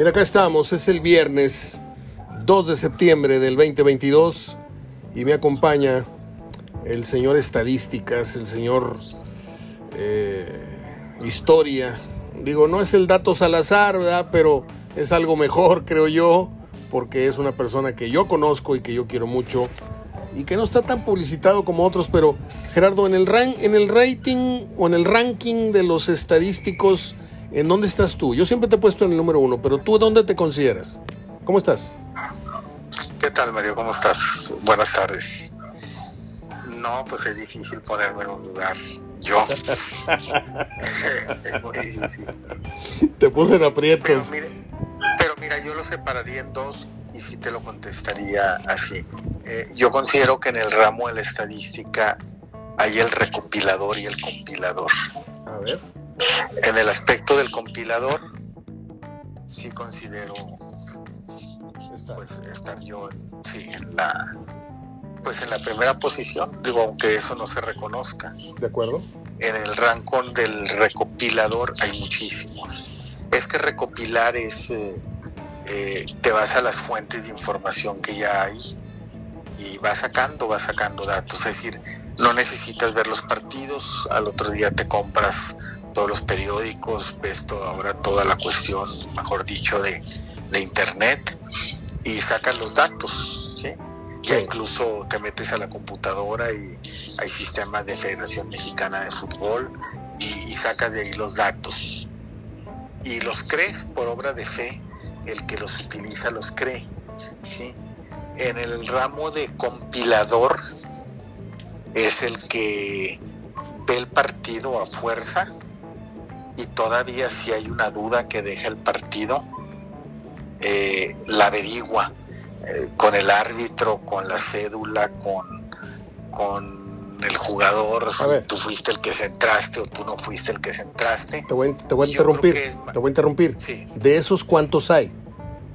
Mira, acá estamos, es el viernes 2 de septiembre del 2022 y me acompaña el señor estadísticas, el señor eh, historia. Digo, no es el dato Salazar, ¿verdad? Pero es algo mejor, creo yo, porque es una persona que yo conozco y que yo quiero mucho y que no está tan publicitado como otros, pero Gerardo, en el, ran en el rating o en el ranking de los estadísticos, ¿en dónde estás tú? Yo siempre te he puesto en el número uno, pero tú, ¿dónde te consideras? ¿Cómo estás? ¿Qué tal, Mario? ¿Cómo estás? Buenas tardes. No, pues es difícil ponerme en un lugar. Yo. es muy difícil. Te puse en aprietos. Pero mira, pero mira, yo lo separaría en dos y sí te lo contestaría así. Eh, yo considero que en el ramo de la estadística hay el recopilador y el compilador. A ver. En el aspecto del compilador, sí considero pues estar yo en, sí, en la pues en la primera posición, digo, aunque eso no se reconozca. ¿De acuerdo? En el rango del recopilador hay muchísimos. Es que recopilar es, eh, eh, te vas a las fuentes de información que ya hay y vas sacando, vas sacando datos. Es decir, no necesitas ver los partidos, al otro día te compras todos los periódicos, ves todo, ahora toda la cuestión, mejor dicho, de, de internet y sacas los datos, ¿sí? Ya incluso te metes a la computadora y hay sistemas de Federación Mexicana de Fútbol y, y sacas de ahí los datos. Y los crees por obra de fe, el que los utiliza los cree, ¿sí? En el ramo de compilador es el que ve el partido a fuerza y todavía si hay una duda que deja el partido, eh, la averigua eh, con el árbitro, con la cédula, con, con el jugador, si tú fuiste el que centraste o tú no fuiste el que centraste. Te voy, te voy a interrumpir. que Te voy a interrumpir. Sí. De esos, ¿cuántos hay?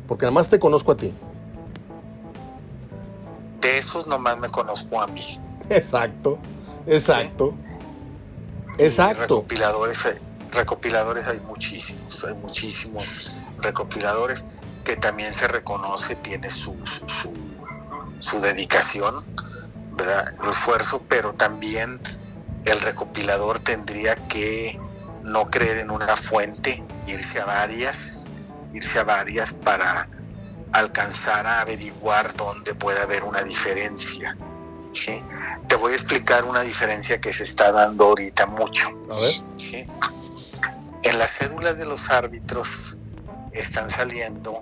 Porque nada más te conozco a ti. De esos nomás me conozco a mí. Exacto. Exacto. Y Exacto. Recopiladores, hay- recopiladores hay muchísimos, hay muchísimos recopiladores que también se reconoce, tiene su, su, su, su dedicación, ¿verdad? su esfuerzo, pero también el recopilador tendría que no creer en una fuente, irse a varias, irse a varias para alcanzar a averiguar dónde puede haber una diferencia. ¿sí? Te voy a explicar una diferencia que se está dando ahorita mucho. A ver. ¿sí? En las cédulas de los árbitros están saliendo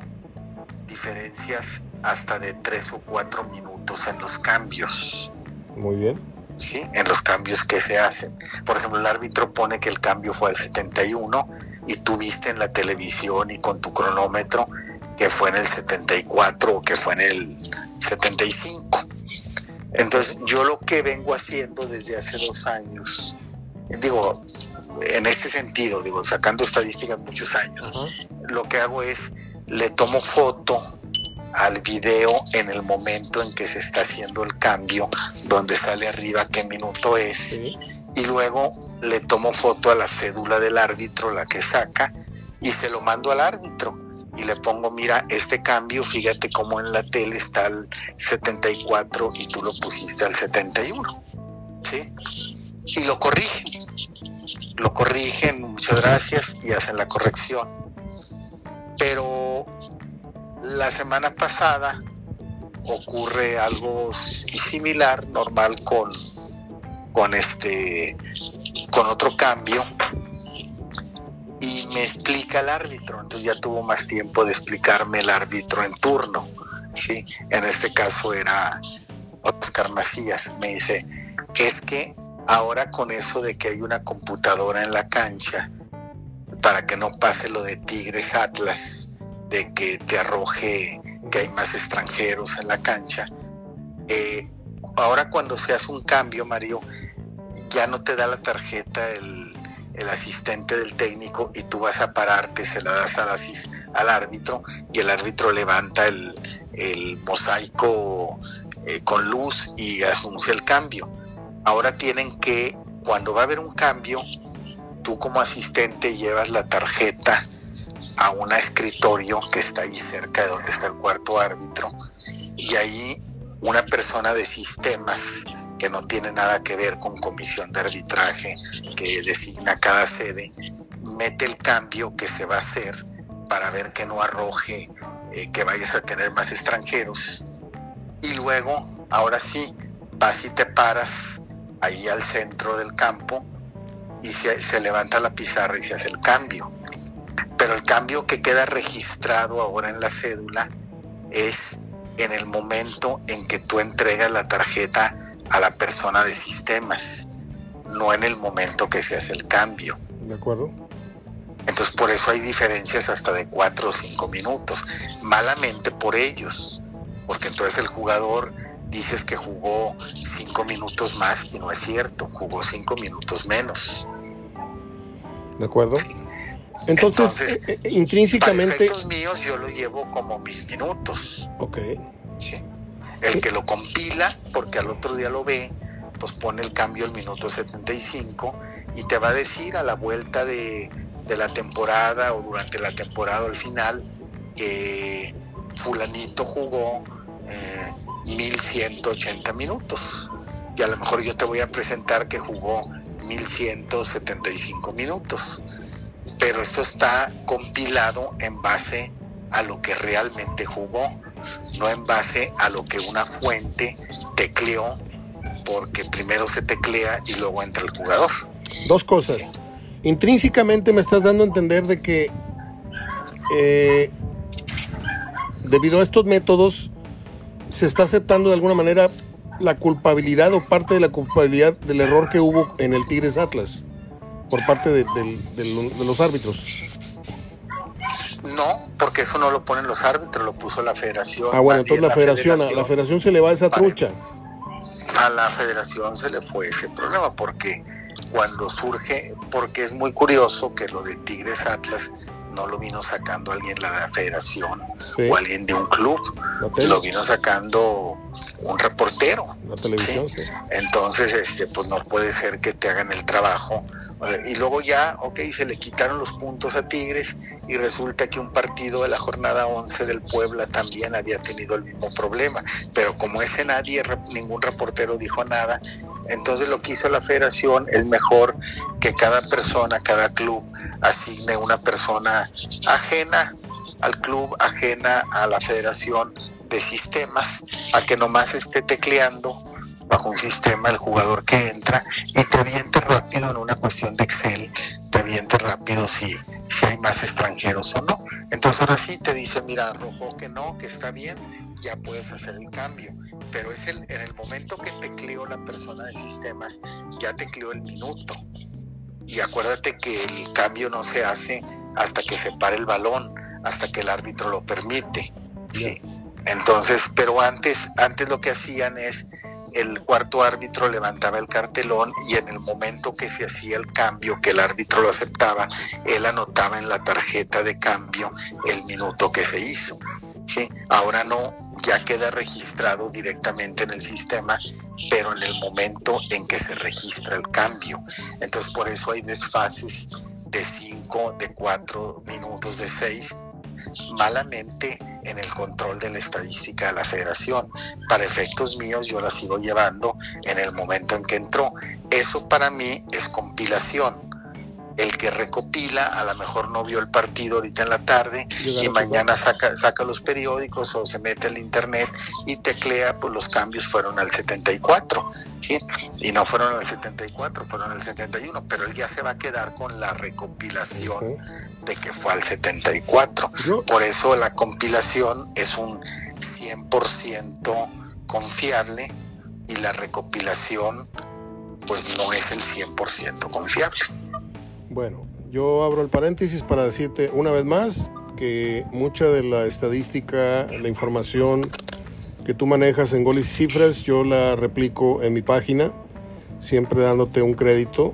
diferencias hasta de tres o cuatro minutos en los cambios, Muy bien. ¿sí? En los cambios que se hacen. Por ejemplo, el árbitro pone que el cambio fue al 71 y tú viste en la televisión y con tu cronómetro que fue en el 74 o que fue en el 75. Entonces, yo lo que vengo haciendo desde hace dos años, digo, en este sentido, digo, sacando estadísticas muchos años, lo que hago es le tomo foto al video en el momento en que se está haciendo el cambio, donde sale arriba qué minuto es, Sí. y luego le tomo foto a la cédula del árbitro, la que saca, y se lo mando al árbitro. Y le pongo, mira, este cambio, fíjate cómo en la tele está el 74 y tú lo pusiste al 71. ¿Sí? Y lo corrigen. Lo corrigen, muchas gracias, y hacen la corrección. Pero la semana pasada ocurre algo similar, normal, con, con este con otro cambio y me explica el árbitro, entonces ya tuvo más tiempo de explicarme el árbitro en turno, sí, en este caso era Oscar Macías, me dice, es que ahora con eso de que hay una computadora en la cancha, para que no pase lo de Tigres Atlas, de que te arroje que hay más extranjeros en la cancha, eh, ahora cuando se hace un cambio, Mario, ya no te da la tarjeta el, asistente del técnico y tú vas a pararte, se la das al, al árbitro y el árbitro levanta el, el mosaico eh, con luz y anuncia el cambio. Ahora tienen que, cuando va a haber un cambio, tú como asistente llevas la tarjeta a un escritorio que está ahí cerca de donde está el cuarto árbitro y ahí una persona de sistemas que no tiene nada que ver con comisión de arbitraje que designa cada sede, mete el cambio que se va a hacer para ver que no arroje eh, que vayas a tener más extranjeros. Y luego, ahora sí, vas y te paras ahí al centro del campo y se, se levanta la pizarra y se hace el cambio. Pero el cambio que queda registrado ahora en la cédula es en el momento en que tú entregas la tarjeta a la persona de sistemas, no en el momento que se hace el cambio. De acuerdo. Entonces por eso hay diferencias hasta de cuatro o cinco minutos, malamente por ellos, porque entonces el jugador dices que jugó cinco minutos más y no es cierto, jugó cinco minutos menos. ¿De acuerdo? Entonces, eh, eh, intrínsecamente... Para míos yo lo llevo como mis minutos. Ok. Sí. El que lo compila, porque al otro día lo ve, pues pone el cambio al minuto 75 y te va a decir a la vuelta de, la temporada o durante la temporada o al final que fulanito jugó eh, 1180 minutos. Y a lo mejor yo te voy a presentar que jugó 1175 minutos pero esto está compilado en base a lo que realmente jugó, no en base a lo que una fuente tecleó, porque primero se teclea y luego entra el jugador. Dos cosas. Intrínsecamente me estás dando a entender de que eh, debido a estos métodos se está aceptando de alguna manera la culpabilidad o parte de la culpabilidad del error que hubo en el Tigres Atlas por parte de, los árbitros. No, porque eso no lo ponen los árbitros, lo puso la federación. Ah, bueno, entonces la, federación, a la federación se le va esa trucha. A la federación se le fue ese problema porque cuando surge, porque es muy curioso que lo de Tigres Atlas no lo vino sacando alguien de la federación o alguien de un club, lo vino sacando un reportero. La televisión, Entonces, este, pues no puede ser que te hagan el trabajo y luego ya, ok, se le quitaron los puntos a Tigres y resulta que un partido de la jornada 11 del Puebla también había tenido el mismo problema. Pero como ese nadie, ningún reportero dijo nada, entonces lo que hizo la federación es mejor que cada persona, cada club asigne una persona ajena al club, ajena a la federación de sistemas, a que nomás esté tecleando bajo un sistema el jugador que entra y te aviente rápido en una cuestión de Excel, te aviente rápido si, si hay más extranjeros o no. Entonces ahora sí te dice, mira, rojo que no, que está bien, ya puedes hacer el cambio. Pero es el, en el momento que tecleó la persona de sistemas, ya tecleó el minuto. Y acuérdate que el cambio no se hace hasta que se pare el balón, hasta que el árbitro lo permite. Sí. Entonces, pero antes, antes lo que hacían es el cuarto árbitro levantaba el cartelón y en el momento que se hacía el cambio, que el árbitro lo aceptaba, él anotaba en la tarjeta de cambio el minuto que se hizo. ¿sí? Ahora no, ya queda registrado directamente en el sistema, pero en el momento en que se registra el cambio. Entonces por eso hay desfases de 5, de 4 minutos, de 6 malamente en el control de la estadística de la federación. Para efectos míos yo la sigo llevando en el momento en que entró. Eso para mí es compilación el que recopila a lo mejor no vio el partido ahorita en la tarde y mañana saca, saca los periódicos o se mete al internet y teclea, pues los cambios fueron al 74, ¿sí? Y no fueron al 74, fueron al 71, pero él ya se va a quedar con la recopilación de que fue al 74. Por eso la compilación es un 100% confiable y la recopilación pues no es el 100% confiable. Bueno, yo abro el paréntesis para decirte una vez más que mucha de la estadística, la información que tú manejas en goles y cifras, yo la replico en mi página, siempre dándote un crédito.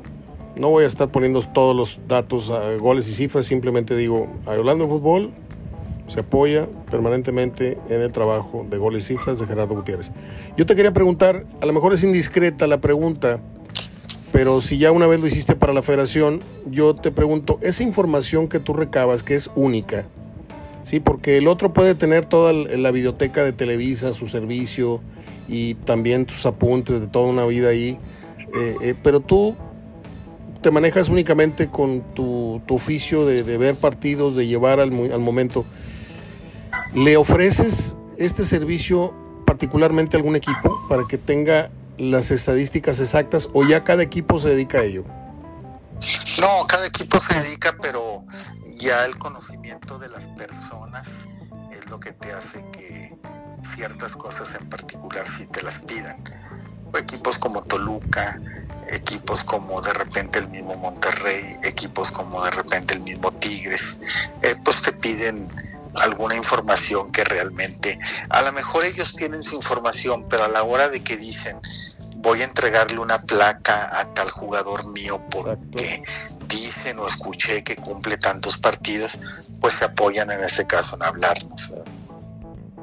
No voy a estar poniendo todos los datos a goles y cifras, simplemente digo, hablando de fútbol, se apoya permanentemente en el trabajo de goles y cifras de Gerardo Gutiérrez. Yo te quería preguntar, a lo mejor es indiscreta la pregunta, Pero si ya una vez lo hiciste para la federación, yo te pregunto, esa información que tú recabas, que es única, ¿sí? Porque el otro puede tener toda la videoteca de Televisa, su servicio y también tus apuntes de toda una vida ahí, eh, eh, pero tú te manejas únicamente con tu, oficio de, ver partidos, de llevar al, al momento. ¿Le ofreces este servicio particularmente a algún equipo para que tenga las estadísticas exactas o ya cada equipo se dedica a ello? No, cada equipo se dedica, pero ya el conocimiento de las personas es lo que te hace que ciertas cosas en particular sí te las pidan. equipos como Toluca, equipos como de repente el mismo Monterrey, equipos como de repente el mismo Tigres, eh, pues te piden alguna información que realmente, a lo mejor ellos tienen su información, pero a la hora de que dicen, voy a entregarle una placa a tal jugador mío porque dicen o escuché que cumple tantos partidos, pues se apoyan en este caso en hablarnos.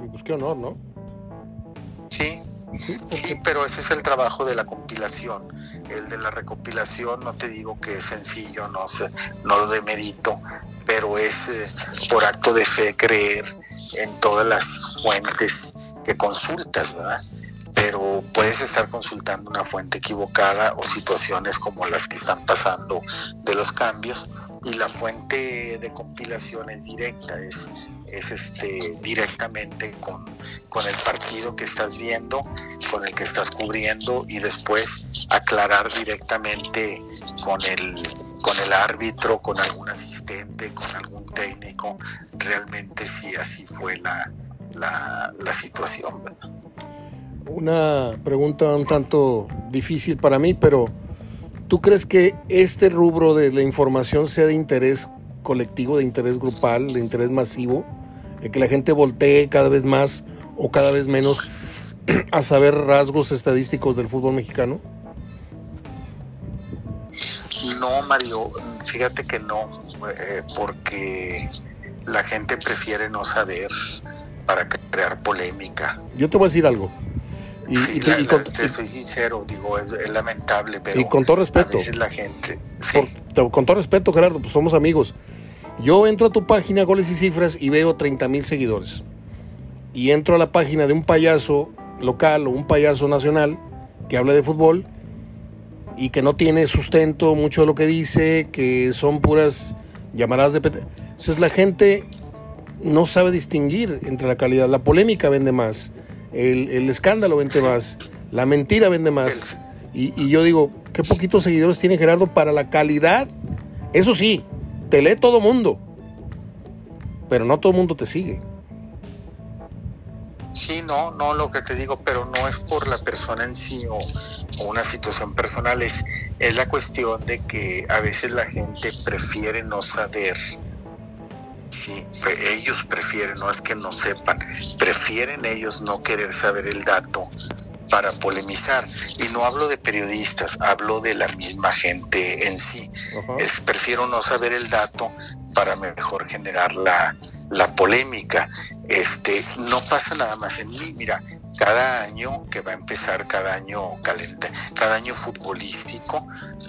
Y pues qué honor, ¿no? Sí, sí, pero ese es el trabajo de la compilación. El de la recopilación, no te digo que es sencillo, no, sé, no lo demerito, pero es eh, por acto de fe creer en todas las fuentes que consultas, ¿verdad? Pero puedes estar consultando una fuente equivocada o situaciones como las que están pasando de los cambios y la fuente de compilación es directa, es, es este, directamente con, con el partido que estás viendo, con el que estás cubriendo y después aclarar directamente con el, con el árbitro, con algún asistente, con algún técnico, realmente si así fue la, la, situación. Una pregunta un tanto difícil para mí, pero ¿tú crees que este rubro de la información sea de interés colectivo, de interés grupal, de interés masivo? que la gente voltee cada vez más o cada vez menos a saber rasgos estadísticos del fútbol mexicano? No, Mario, fíjate que no, eh, porque la gente prefiere no saber para crear polémica. Yo te voy a decir algo. Y, te soy sincero, digo, es, lamentable, pero. Y con todo respeto. la gente. con todo respeto, Gerardo, pues somos amigos. Yo entro a tu página, goles y cifras, y veo 30 mil seguidores. Y entro a la página de un payaso local o un payaso nacional que habla de fútbol y que no tiene sustento mucho de lo que dice, que son puras llamaradas de... Entonces la gente no sabe distinguir entre la calidad. La polémica vende más, el, escándalo vende más, la mentira vende más. Y, y yo digo, qué poquitos seguidores tiene Gerardo para la calidad. Eso sí, te lee todo mundo, pero no todo mundo te sigue. Sí, no, no lo que te digo, pero no es por la persona en sí o, una situación personal, es, es la cuestión de que a veces la gente prefiere no saber. Sí, ellos prefieren, no es que no sepan, prefieren ellos no querer saber el dato para polemizar. Y no hablo de periodistas, hablo de la misma gente en sí. es, prefiero no saber el dato para mejor generar la, la polémica. Este, no pasa nada más en mí. Mira, cada año que va a empezar, cada año calenta, cada año futbolístico,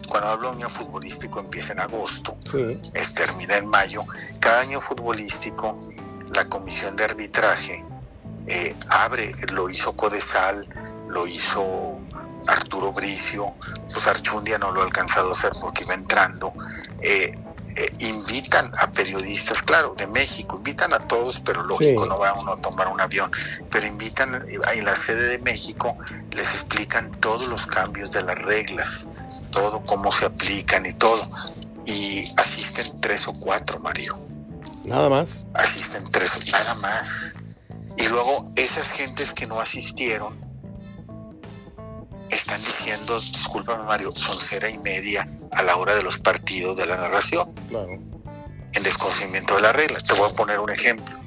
cuando hablo de año futbolístico empieza en agosto, es, termina en mayo, cada año futbolístico, la comisión de arbitraje eh, abre, lo hizo Codesal, lo hizo Arturo Bricio, pues Archundia no lo ha alcanzado a hacer porque iba entrando. Eh, eh, invitan a periodistas, claro, de México, invitan a todos, pero lógico, no va uno a tomar un avión, pero invitan a la sede de México, les explican todos los cambios de las reglas, todo cómo se aplican y todo. Y asisten tres o cuatro, Mario. Nada más. Asisten tres, o nada más. Y luego esas gentes que no asistieron, están diciendo, discúlpame Mario, son cera y media a la hora de los partidos de la narración. Claro. En desconocimiento de la regla. Te voy a poner un ejemplo.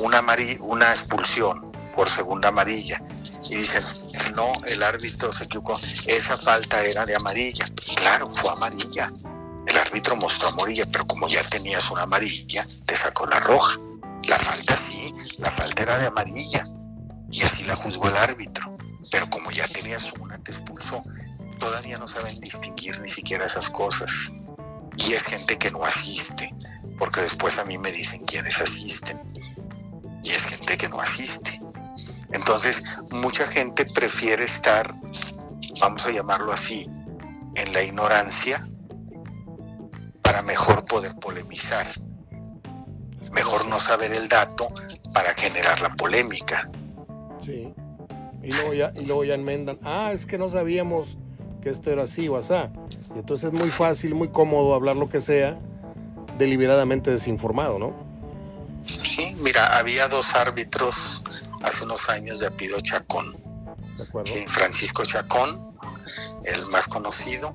Una, una expulsión por segunda amarilla. Y dicen, no, el árbitro se equivocó. Esa falta era de amarilla. Claro, fue amarilla. El árbitro mostró amarilla, pero como ya tenías una amarilla, te sacó la roja. La falta sí, la falta era de amarilla. Y así la juzgó el árbitro pero como ya tenías una, te expulsó. Todavía no saben distinguir ni siquiera esas cosas. Y es gente que no asiste, porque después a mí me dicen quiénes asisten. Y es gente que no asiste. Entonces, mucha gente prefiere estar, vamos a llamarlo así, en la ignorancia para mejor poder polemizar. Mejor no saber el dato para generar la polémica. Sí. Y luego ya, y luego ya enmendan, ah, es que no sabíamos que esto era así o así. Y entonces es muy fácil, muy cómodo hablar lo que sea, deliberadamente desinformado, ¿no? Sí, mira, había dos árbitros hace unos años de Apido Chacón. De acuerdo. Francisco Chacón, el más conocido,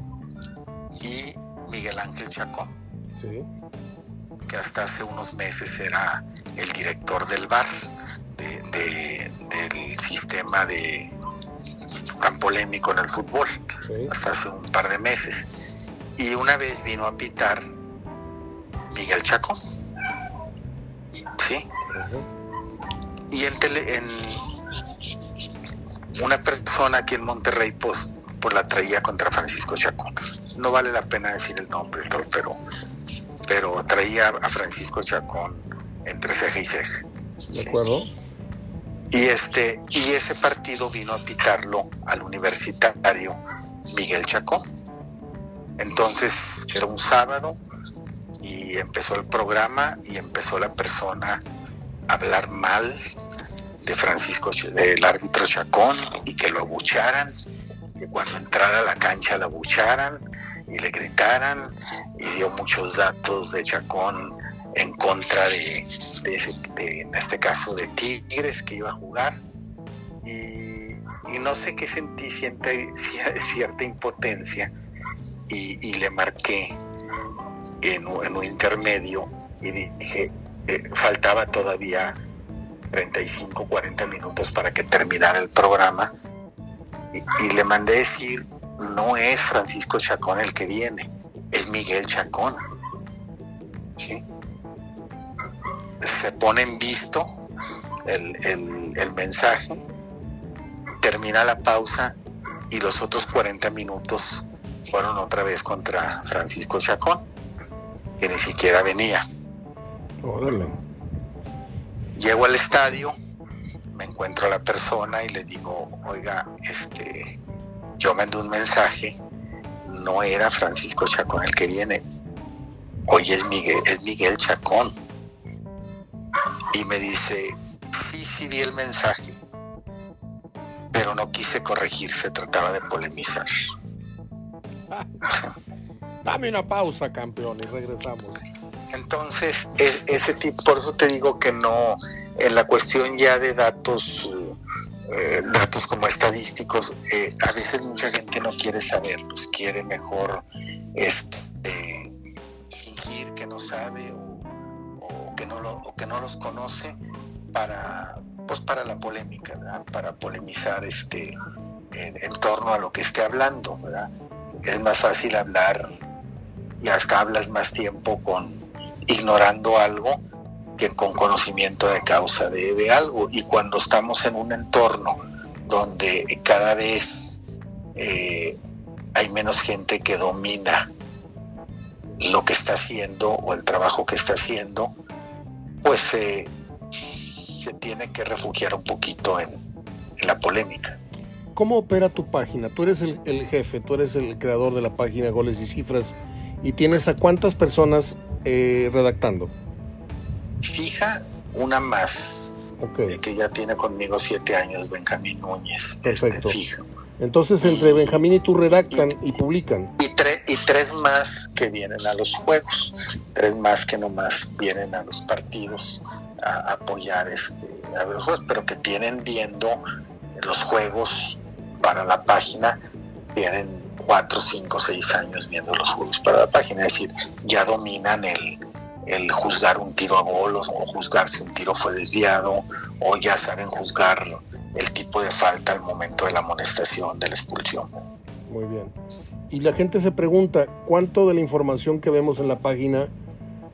y Miguel Ángel Chacón. Sí. Que hasta hace unos meses era el director del bar, de, del sistema de tan polémico en el fútbol, Sí. hasta hace un par de meses. Y una vez vino a pitar Miguel Chacón. ¿Sí? Y en, tele- en una persona aquí en Monterrey pues, pues la traía contra Francisco Chacón. No vale la pena decir el nombre, pero, pero traía a Francisco Chacón entre ceja y ceja. De acuerdo. Y este y ese partido vino a pitarlo al universitario Miguel Chacón. Entonces era un sábado y empezó el programa y empezó la persona a hablar mal de Francisco del árbitro Chacón y que lo abucharan, que cuando entrara a la cancha lo abucharan y le gritaran y dio muchos datos de Chacón en contra de, ese- en este caso de Tigres que iba a jugar. Y, no sé qué sentí cierta, cierta impotencia y, le marqué en, un- en un intermedio y dije eh, faltaba todavía 35 40 minutos para que terminara el programa. Y, y le mandé decir no es Francisco Chacón el que viene es Miguel Chacón. ¿sí? Se pone en visto el, el- el mensaje, termina la pausa y los otros 40 minutos fueron otra vez contra Francisco Chacón, que ni siquiera venía. Órale. Llego al estadio, me encuentro a la persona y le digo, oiga, este, yo mandé un mensaje, no era Francisco Chacón el que viene, hoy es Miguel, es Miguel Chacón. Y me dice, sí, sí vi el mensaje, pero no quise corregir, se trataba de polemizar. Dame una pausa, campeón, y regresamos. Entonces, e- ese tipo, por eso te digo que no, en la cuestión ya de datos, eh, datos como estadísticos, eh, a veces mucha gente no quiere saberlos, quiere mejor este, fingir que no sabe que no lo, que no los conoce para, pues para la polémica, para polemizar este, en, torno a lo que esté hablando, ¿verdad? Es más fácil hablar y hasta hablas más tiempo con ignorando algo que con conocimiento de causa de, de algo. Y cuando estamos en un entorno donde cada vez eh, hay menos gente que domina lo que está haciendo o el trabajo que está haciendo, pues eh, se tiene que refugiar un poquito en, en la polémica. ¿Cómo opera tu página? Tú eres el, el jefe, tú eres el creador de la página Goles y Cifras y tienes a cuántas personas eh, redactando. Fija una más, Ok. eh, que ya tiene conmigo siete años, Benjamín Núñez. Perfecto. Este, fija. Entonces entre Benjamín y tú redactan y publican. Y, tre- y tres más que vienen a los juegos, tres más que nomás vienen a los partidos a, apoyar este, a los juegos, pero que tienen viendo los juegos para la página, tienen cuatro, cinco, seis años viendo los juegos para la página, es decir, ya dominan el, el juzgar un tiro a bolos o juzgar si un tiro fue desviado o ya saben juzgar el tipo de falta al momento de la amonestación, de la expulsión. Muy bien. Y la gente se pregunta, ¿cuánto de la información que vemos en la página,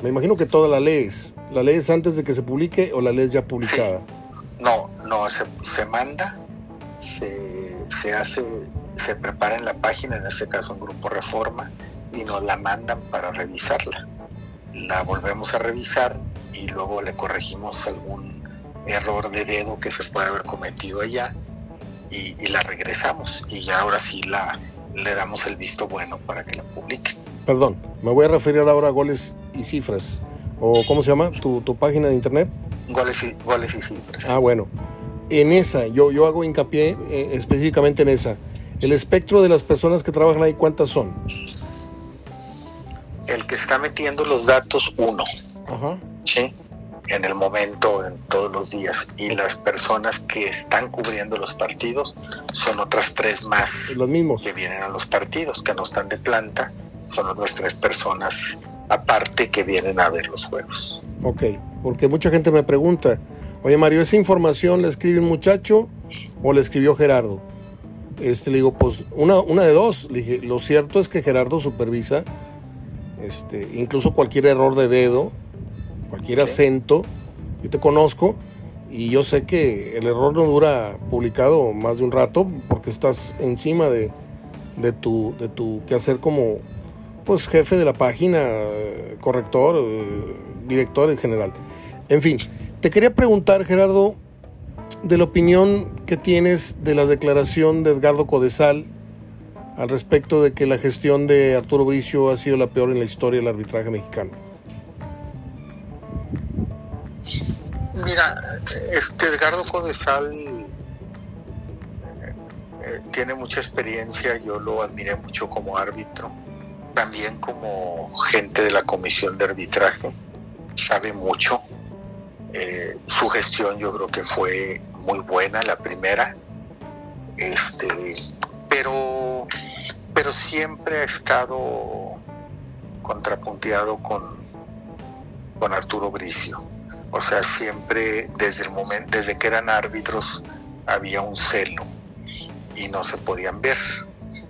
me imagino que toda la lees? ¿La lees antes de que se publique o la lees ya publicada? No, no, se, se manda, se, se hace, se prepara en la página, en este caso en Grupo Reforma, y nos la mandan para revisarla. La volvemos a revisar y luego le corregimos algún error de dedo que se puede haber cometido allá y, y la regresamos y ya ahora sí la, le damos el visto bueno para que la publique. Perdón, me voy a referir ahora a goles y cifras. ¿O cómo se llama tu, tu página de internet? Goles y, goles y cifras. Ah, bueno. En esa, yo, yo hago hincapié eh, específicamente en esa. El espectro de las personas que trabajan ahí, ¿cuántas son? El que está metiendo los datos, uno. Ajá. Sí. En el momento, en todos los días. Y las personas que están cubriendo los partidos son otras tres más Los mismos. que vienen a los partidos, que no están de planta. Son otras tres personas aparte que vienen a ver los juegos. Ok, porque mucha gente me pregunta, oye Mario, ¿esa información la escribe un muchacho o la escribió Gerardo? Este, le digo, pues una, una de dos. Le dije, lo cierto es que Gerardo supervisa este, incluso cualquier error de dedo, cualquier acento. Yo te conozco y yo sé que el error no dura publicado más de un rato porque estás encima de, de, tu, de tu quehacer como pues jefe de la página, corrector, eh, director en general. En fin, te quería preguntar, Gerardo, de la opinión que tienes de la declaración de Edgardo Codesal al respecto de que la gestión de Arturo Bricio ha sido la peor en la historia del arbitraje mexicano. Mira, este Edgardo Codesal eh, eh, tiene mucha experiencia, yo lo admiré mucho como árbitro, también como gente de la comisión de arbitraje, sabe mucho. Eh, su gestión yo creo que fue muy buena, la primera, este, pero, pero siempre ha estado contrapunteado con, con Arturo Bricio. O sea, siempre desde el momento, desde que eran árbitros, había un celo y no se podían ver.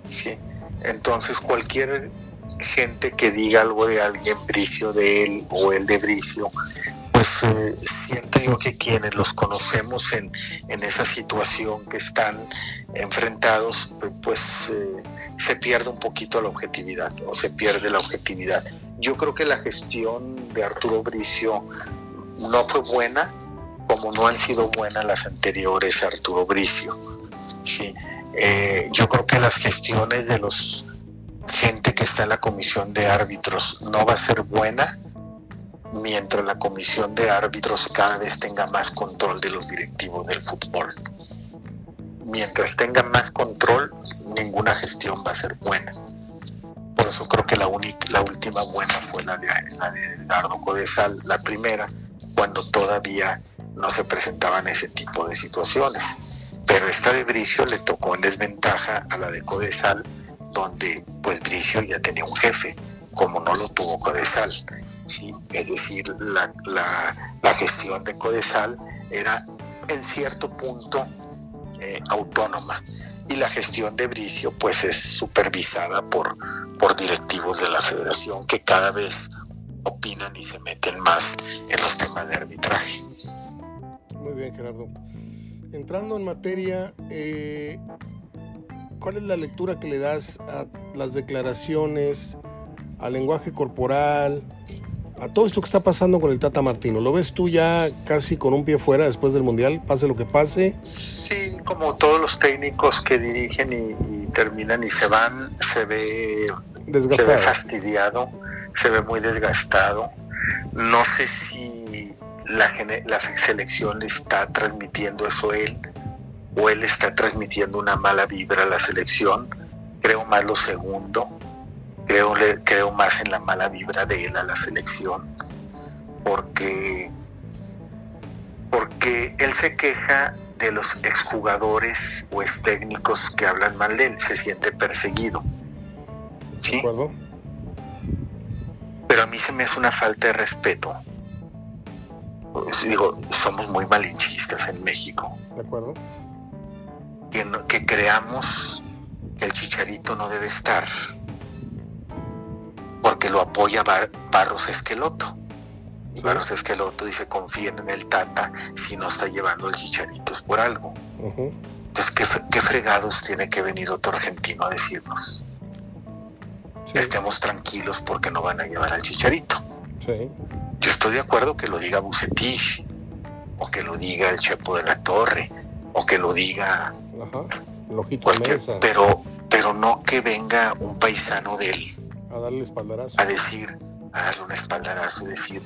¿sí? Entonces cualquier gente que diga algo de alguien, Bricio de él o él de Bricio, pues eh, siento que quienes los conocemos en, en esa situación que están enfrentados, pues eh, se pierde un poquito la objetividad o se pierde la objetividad. Yo creo que la gestión de Arturo Bricio no fue buena como no han sido buenas las anteriores Arturo Bricio. Sí. Eh, yo creo que las gestiones de los gente que está en la comisión de árbitros no va a ser buena mientras la comisión de árbitros cada vez tenga más control de los directivos del fútbol. Mientras tenga más control, ninguna gestión va a ser buena. Por eso creo que la, única, la última buena fue la de, la Codesal, la primera, cuando todavía no se presentaban ese tipo de situaciones. Pero esta de Bricio le tocó en desventaja a la de Codesal, donde pues Bricio ya tenía un jefe, como no lo tuvo Codesal. ¿sí? Es decir, la, la, gestión de Codesal era en cierto punto eh, autónoma y la gestión de Bricio pues es supervisada por, por directivos de la federación que cada vez opinan y se meten más en los temas de arbitraje. Muy bien, Gerardo. Entrando en materia, eh, ¿cuál es la lectura que le das a las declaraciones, al lenguaje corporal, a todo esto que está pasando con el Tata Martino? ¿Lo ves tú ya casi con un pie fuera después del Mundial, pase lo que pase? Sí, como todos los técnicos que dirigen y, y terminan y se van, se ve, Desgastado. se ve fastidiado, se ve muy desgastado. No sé si la, la selección le está transmitiendo eso a él o él está transmitiendo una mala vibra a la selección. Creo más lo segundo. Creo, creo más en la mala vibra de él a la selección. Porque, porque él se queja de los exjugadores o ex técnicos que hablan mal de él. Se siente perseguido. ¿Sí? ¿De acuerdo? Pero a mí se me hace una falta de respeto pues, digo, somos muy malinchistas en México. De acuerdo. Que, no, que creamos que el chicharito no debe estar porque lo apoya Bar Barros Esqueloto. Y Barros Esqueloto dice confíen en el Tata si no está llevando el chicharito es por algo. Uh -huh. Entonces, ¿qué, fregados tiene que venir otro argentino a decirnos? Estemos tranquilos porque no van a llevar al chicharito. Yo estoy de acuerdo que lo diga Bucetich, o que lo diga el Chepo de la Torre, o que lo diga cualquier, pero, pero no que venga un paisano de él a darle espaldarazo. A decir, a darle un espaldarazo, decir,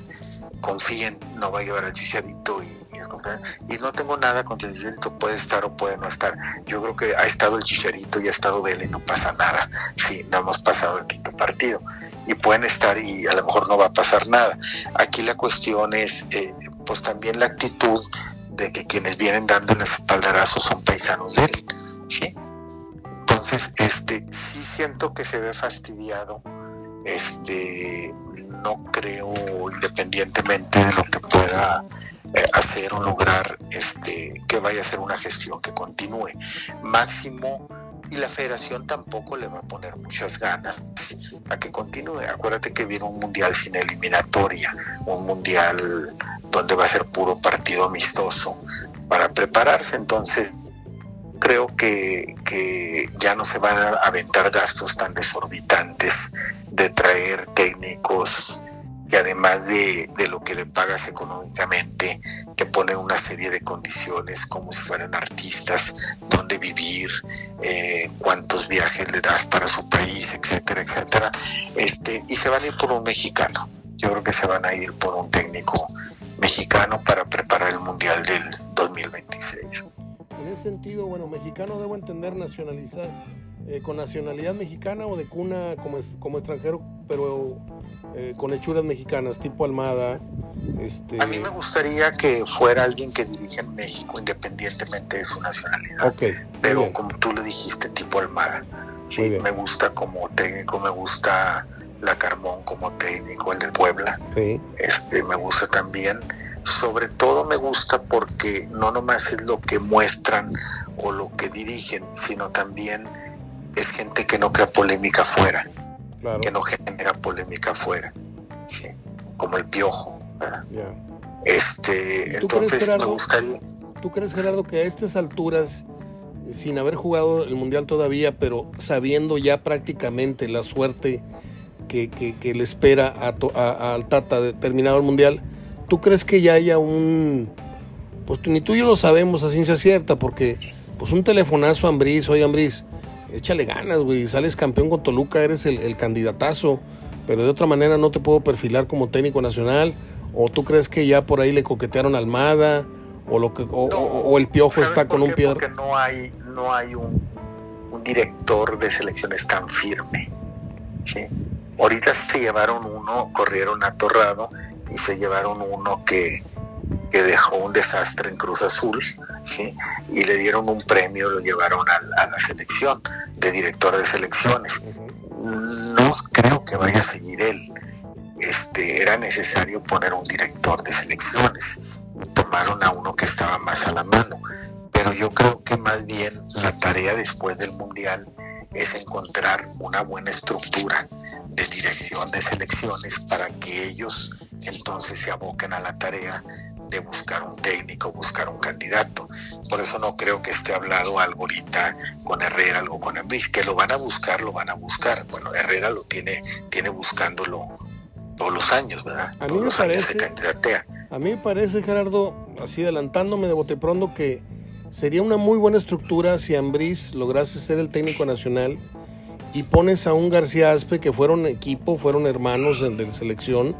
confíen, no va a llevar al chicharito y, y, no tengo nada contra el chicharito, puede estar o puede no estar. Yo creo que ha estado el chicharito y ha estado y no pasa nada. Sí, no hemos pasado el quinto partido y pueden estar y a lo mejor no va a pasar nada. Aquí la cuestión es, eh, pues también la actitud de que quienes vienen dando el espaldarazo son paisanos de él, ¿sí? Entonces, este, sí siento que se ve fastidiado, este, no creo, independientemente de lo que pueda eh, hacer o lograr, este, que vaya a ser una gestión que continúe. Máximo y la federación tampoco le va a poner muchas ganas a que continúe. Acuérdate que viene un mundial sin eliminatoria, un mundial donde va a ser puro partido amistoso para prepararse. Entonces, creo que, que ya no se van a aventar gastos tan desorbitantes de traer técnicos y además de, lo que le pagas económicamente, te ponen una serie de condiciones como si fueran artistas, dónde vivir, eh, cuántos viajes le das para su país, etcétera, etcétera. Este, y se van a ir por un mexicano. Yo creo que se van a ir por un técnico mexicano para preparar el Mundial del 2026. En ese sentido, bueno, mexicano debo entender nacionalizar, eh, con nacionalidad mexicana o de cuna como, como extranjero, pero eh, con hechuras mexicanas, tipo Almada. Este... A mí me gustaría que fuera alguien que dirige en México independientemente de su nacionalidad. pero como tú le dijiste, tipo Almada. Sí, me gusta como técnico, me gusta la Carmón como técnico, el de Puebla. Este, me gusta también. Sobre todo me gusta porque no nomás es lo que muestran o lo que dirigen, sino también es gente que no crea polémica afuera que no genera polémica afuera, ¿sí? como el piojo. Este, entonces crees, me gustaría. ¿Tú crees, Gerardo, que a estas alturas, sin haber jugado el mundial todavía, pero sabiendo ya prácticamente la suerte que, que, le espera a, al Tata de terminado el mundial, ¿tú crees que ya haya un. Pues ni tú y yo lo sabemos a ciencia cierta, porque pues un telefonazo a Ambris, oye Ambris, échale ganas, güey, sales campeón con Toluca, eres el, candidatazo, pero de otra manera no te puedo perfilar como técnico nacional, o tú crees que ya por ahí le coquetearon a Almada, o, lo que, o, el Piojo está con un pie... Porque no hay, no hay un, un, director de selecciones tan firme, ¿sí? Ahorita se llevaron uno, corrieron a Torrado, y se llevaron uno que que dejó un desastre en Cruz Azul, ¿sí? y le dieron un premio, lo llevaron a, la selección de director de selecciones. No creo que vaya a seguir él. Este, era necesario poner un director de selecciones y tomaron a uno que estaba más a la mano. Pero yo creo que más bien la tarea después del Mundial es encontrar una buena estructura de dirección de selecciones para que ellos entonces se aboquen a la tarea de buscar un técnico, buscar un candidato. Por eso no creo que esté hablado algo ahorita con Herrera, algo con Enrique, que lo van a buscar, lo van a buscar. Bueno, Herrera lo tiene, tiene buscándolo todos los años, ¿verdad? A mí me parece, A mí me parece, Gerardo, así adelantándome de bote pronto, que sería una muy buena estructura si Ambriz lograse ser el técnico nacional y pones a un García Aspe que fueron equipo, fueron hermanos de selección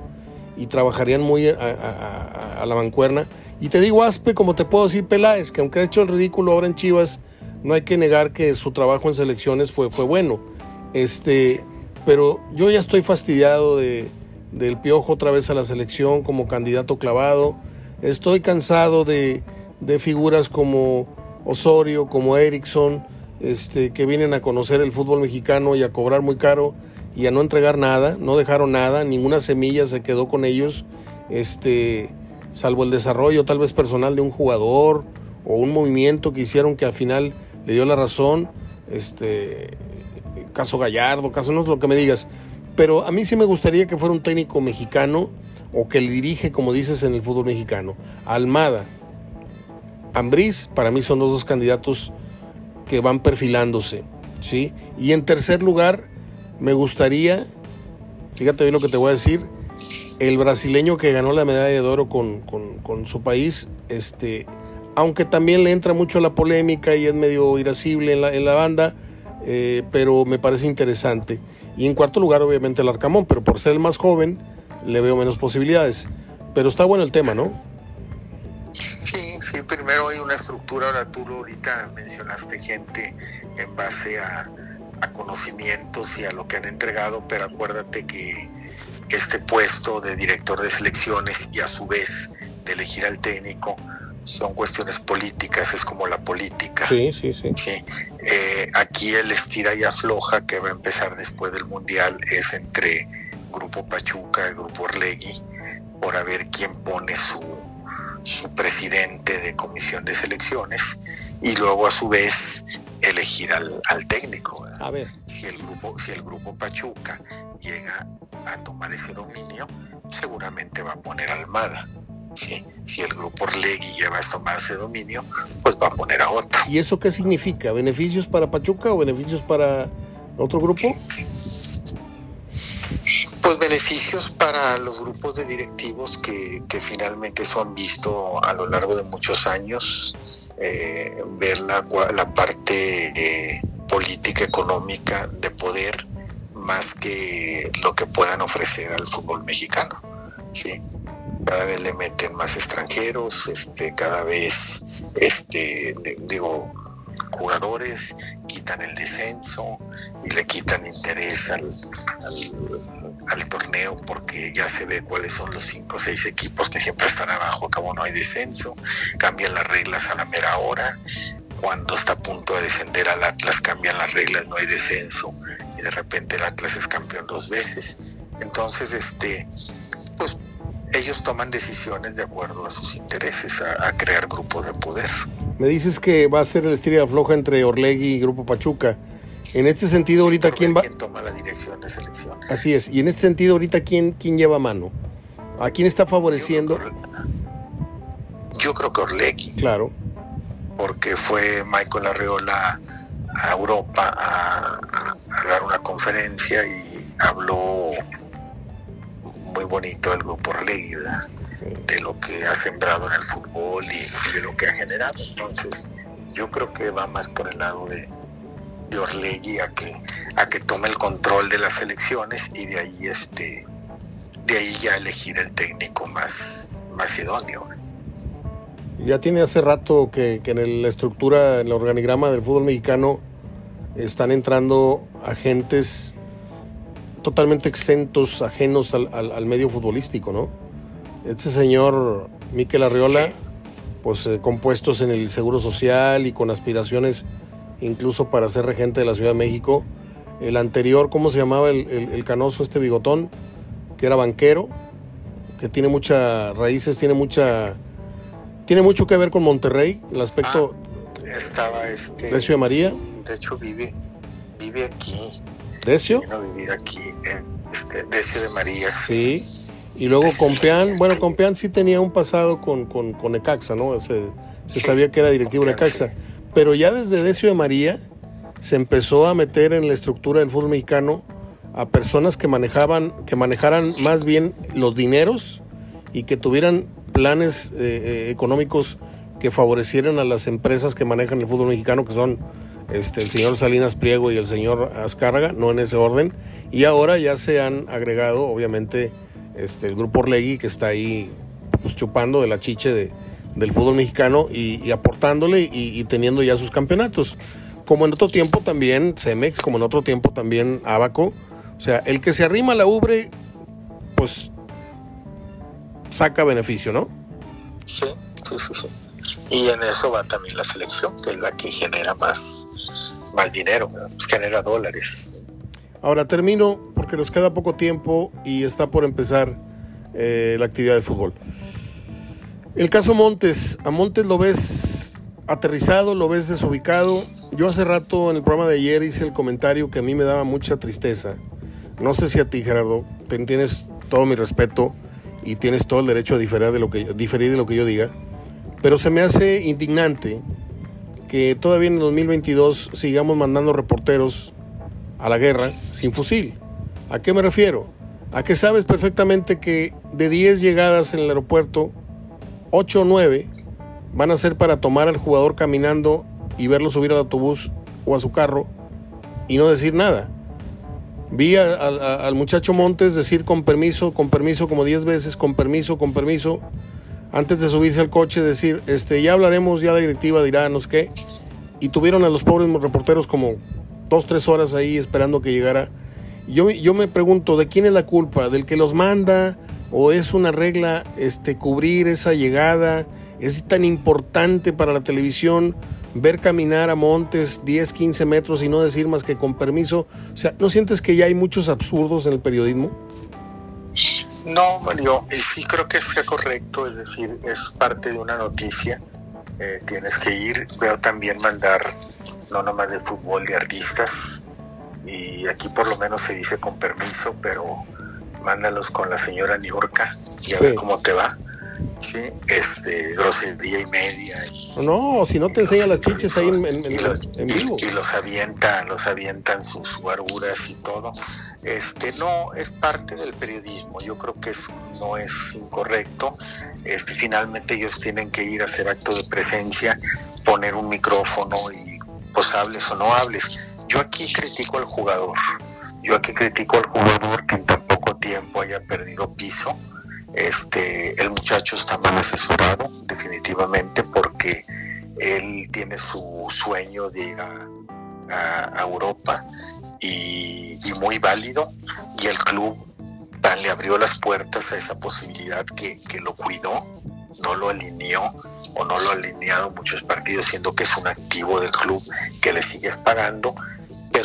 y trabajarían muy a, la mancuerna. Y te digo Aspe como te puedo decir Peláez, que aunque ha hecho el ridículo ahora en Chivas, no hay que negar que su trabajo en selecciones fue, fue bueno. Este, pero yo ya estoy fastidiado de, del piojo otra vez a la selección como candidato clavado. Estoy cansado de, de figuras como Osorio, como Erickson, este, que vienen a conocer el fútbol mexicano y a cobrar muy caro y a no entregar nada, no dejaron nada, ninguna semilla se quedó con ellos, este, salvo el desarrollo tal vez personal de un jugador o un movimiento que hicieron que al final le dio la razón, este, caso Gallardo, caso no es lo que me digas, pero a mí sí me gustaría que fuera un técnico mexicano o que le dirige, como dices, en el fútbol mexicano. Almada, Ambriz, para mí son los dos candidatos que van perfilándose. ¿sí? Y en tercer lugar, me gustaría, fíjate bien lo que te voy a decir, el brasileño que ganó la medalla de oro con, su país, este, aunque también le entra mucho la polémica y es medio irascible en la, en la banda, eh, pero me parece interesante. Y en cuarto lugar, obviamente, el Arcamón, pero por ser el más joven, le veo menos posibilidades. Pero está bueno el tema, ¿no? Primero hay una estructura, ahora tú ahorita mencionaste gente en base a, a conocimientos y a lo que han entregado, pero acuérdate que este puesto de director de selecciones y a su vez de elegir al técnico son cuestiones políticas, es como la política. Sí, sí, sí. sí. Eh, aquí el estira y afloja que va a empezar después del Mundial es entre Grupo Pachuca y Grupo Orlegui, por a ver quién pone su, su presidente de comisión de selecciones y luego a su vez elegir al, al técnico. A ver. Si el grupo, si el grupo Pachuca llega a tomar ese dominio, seguramente va a poner Almada. Si el grupo Orlegui lleva a tomar ese dominio, pues va a poner a otro. ¿Y eso qué significa? ¿Beneficios para Pachuca o beneficios para otro grupo? Pues beneficios para los grupos de directivos que, finalmente eso han visto a lo largo de muchos años, eh, ver la, la parte eh, política, económica, de poder, más que lo que puedan ofrecer al fútbol mexicano. ¿sí? cada vez le meten más extranjeros, este, cada vez, este, digo, jugadores, quitan el descenso y le quitan interés al, al, torneo porque ya se ve cuáles son los cinco o seis equipos que siempre están abajo, acabo no hay descenso, cambian las reglas a la mera hora, cuando está a punto de descender al Atlas cambian las reglas, no hay descenso y de repente el Atlas es campeón dos veces. Entonces, este, pues ellos toman decisiones de acuerdo a sus intereses, a, crear grupos de poder. Me dices que va a ser el estrella floja entre Orlegui y Grupo Pachuca. En este sentido, ahorita, ¿quién va? ¿Quién toma la dirección de selección? Así es. Y en este sentido, ahorita, ¿quién, quién lleva mano? ¿A quién está favoreciendo? Yo creo que, Orlegui. Claro. Porque fue Michael Arreola a Europa a dar una conferencia y habló muy bonito el grupo Orlegui, de lo que ha sembrado en el fútbol y de lo que ha generado. Entonces, yo creo que va más por el lado de, de Orlegui a que, a que tome el control de las elecciones y de ahí este de ahí ya elegir el técnico más, más idóneo. Ya tiene hace rato que, que en la estructura, en el organigrama del fútbol mexicano, están entrando agentes totalmente exentos, ajenos al, medio futbolístico, ¿no? Este señor Miquel Arriola, pues eh, compuestos en el Seguro Social y con aspiraciones incluso para ser regente de la Ciudad de México. El anterior, ¿cómo se llamaba el, canoso, este bigotón? Que era banquero, que tiene muchas raíces, tiene mucha... Tiene mucho que ver con Monterrey, el aspecto... Ah, estaba este... Decio de María. de hecho vive, vive aquí. ¿Decio? Vino a vivir aquí, este, Decio de María. Sí. Y luego Compeán, bueno, Compeán sí tenía un pasado con, con, con Necaxa, ¿no? Se, se sabía que era directivo de Necaxa. Pero ya desde Decio de María se empezó a meter en la estructura del fútbol mexicano a personas que manejaban, que manejaran más bien los dineros y que tuvieran planes eh, eh, económicos que favorecieran a las empresas que manejan el fútbol mexicano, que son este, el señor Salinas Priego y el señor Azcárraga, no en ese orden. Y ahora ya se han agregado, obviamente, este, el grupo Orlegui que está ahí pues, chupando de la chiche de, del fútbol mexicano y, aportándole y, teniendo ya sus campeonatos. Como en otro tiempo también Cemex, como en otro tiempo también Abaco. O sea, el que se arrima a la ubre, pues saca beneficio, ¿no? Sí, sí, sí. Y en eso va también la selección, que es la que genera más, más dinero, pues genera dólares. Ahora termino porque nos queda poco tiempo y está por empezar eh, la actividad del fútbol. El caso Montes, a Montes lo ves aterrizado, lo ves desubicado. Yo hace rato en el programa de ayer hice el comentario que a mí me daba mucha tristeza. No sé si a ti, Gerardo, tienes todo mi respeto y tienes todo el derecho a diferir de lo que, diferir de lo que yo diga. Pero se me hace indignante que todavía en el 2022 sigamos mandando reporteros a la guerra sin fusil. ¿A qué me refiero? A que sabes perfectamente que de 10 llegadas en el aeropuerto, 8 o 9 van a ser para tomar al jugador caminando y verlo subir al autobús o a su carro y no decir nada. Vi al muchacho Montes decir con permiso, con permiso como 10 veces, con permiso, con permiso, antes de subirse al coche, decir, este, ya hablaremos, ya la directiva dirá, no sé qué. Y tuvieron a los pobres reporteros como dos, tres horas ahí esperando que llegara. Yo, yo me pregunto, ¿de quién es la culpa? ¿Del que los manda? ¿O es una regla este, cubrir esa llegada? ¿Es tan importante para la televisión ver caminar a Montes 10, 15 metros y no decir más que con permiso? O sea, ¿no sientes que ya hay muchos absurdos en el periodismo? No, Mario, sí creo que sea correcto, es decir, es parte de una noticia, eh, tienes que ir, veo también mandar, no nomás de fútbol, de artistas, y aquí por lo menos se dice con permiso, pero mándalos con la señora Niurka y a ver cómo te va. Sí, este, grosería y media. no, si no te enseña las chiches ahí en, vivo. Y, los avientan, los avientan sus guaruras y todo. Este, no, es parte del periodismo. Yo creo que eso no es incorrecto. Este, finalmente ellos tienen que ir a hacer acto de presencia, poner un micrófono y pues hables o no hables. Yo aquí critico al jugador. Yo aquí critico al jugador que en tan tiempo haya perdido piso este, el muchacho está mal asesorado, definitivamente, porque él tiene su sueño de ir a, Europa y, muy válido, y el club le abrió las puertas a esa posibilidad que, que lo cuidó, no lo alineó o no lo ha alineado muchos partidos, siendo que es un activo del club que le sigues pagando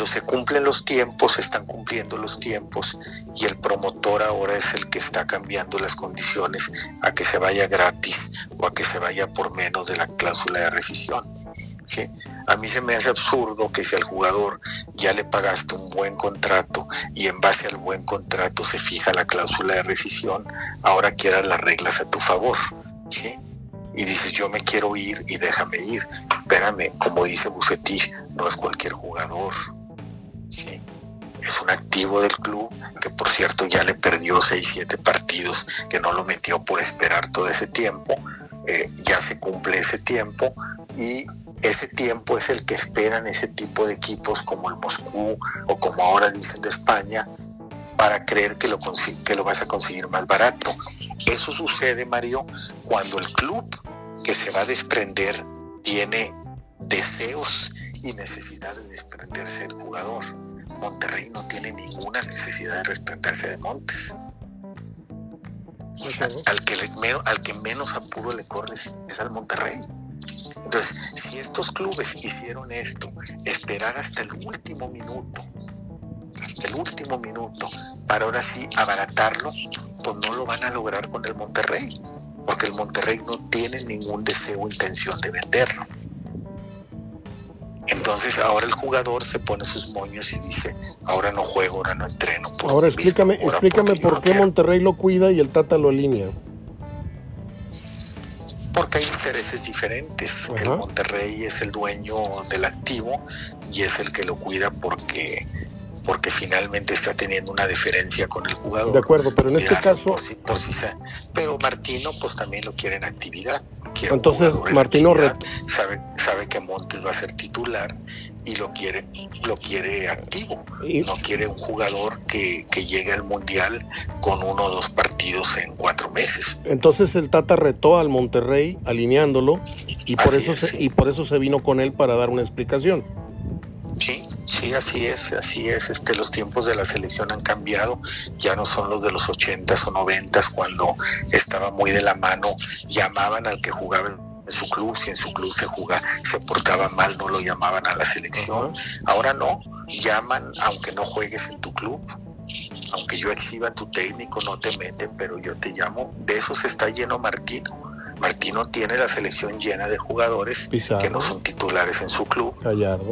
se cumplen los tiempos, se están cumpliendo los tiempos y el promotor ahora es el que está cambiando las condiciones a que se vaya gratis o a que se vaya por menos de la cláusula de rescisión. ¿sí? A mí se me hace absurdo que si al jugador ya le pagaste un buen contrato y en base al buen contrato se fija la cláusula de rescisión, ahora quieras las reglas a tu favor. ¿sí? y dices yo me quiero ir y déjame ir. Espérame, como dice Bucetich, no es cualquier jugador. Es un activo del club que por cierto ya le perdió 6, 7 partidos, que no lo metió por esperar todo ese tiempo. Eh, ya se cumple ese tiempo y ese tiempo es el que esperan ese tipo de equipos como el Moscú o como ahora dicen de España para creer que lo, que lo vas a conseguir más barato. Eso sucede, Mario, cuando el club que se va a desprender tiene deseos y necesidad de desprenderse del jugador. Monterrey no tiene ninguna necesidad de desprenderse de Montes. al, que al que menos apuro le corre es, al Monterrey. Entonces, si estos clubes hicieron esto, esperar hasta el último minuto, hasta el último minuto, para ahora sí abaratarlo, pues no lo van a lograr con el Monterrey porque el Monterrey no tiene ningún deseo o intención de venderlo. Entonces ahora el jugador se pone sus moños y dice, ahora no juego, ahora no entreno. ahora explícame, explícame por qué Monterrey lo cuida y el Tata lo alinea. Porque hay intereses diferentes. El Monterrey es el dueño del activo y es el que lo cuida porque porque finalmente está teniendo una diferencia con el jugador. De acuerdo, pero en este caso... pero Martino pues también lo quiere en actividad. Entonces Martino sabe, sabe que Montes va a ser titular y lo quiere, lo quiere activo. No quiere un jugador que, que llegue al Mundial con uno o dos partidos en cuatro meses. Entonces el Tata retó al Monterrey alineándolo y por, eso y por eso se vino con él para dar una explicación. Sí, sí, así es, así es. Este, los tiempos de la selección han cambiado, ya no son los de los ochentas o noventas cuando estaba muy de la mano, llamaban al que jugaba en su club, si en su club se jugaba, se portaba mal, no lo llamaban a la selección. Ahora no, llaman aunque no juegues en tu club, aunque yo exhiba tu técnico, no te meten, pero yo te llamo. De eso se está lleno Martino Martino tiene la selección llena de jugadores que no son titulares en su club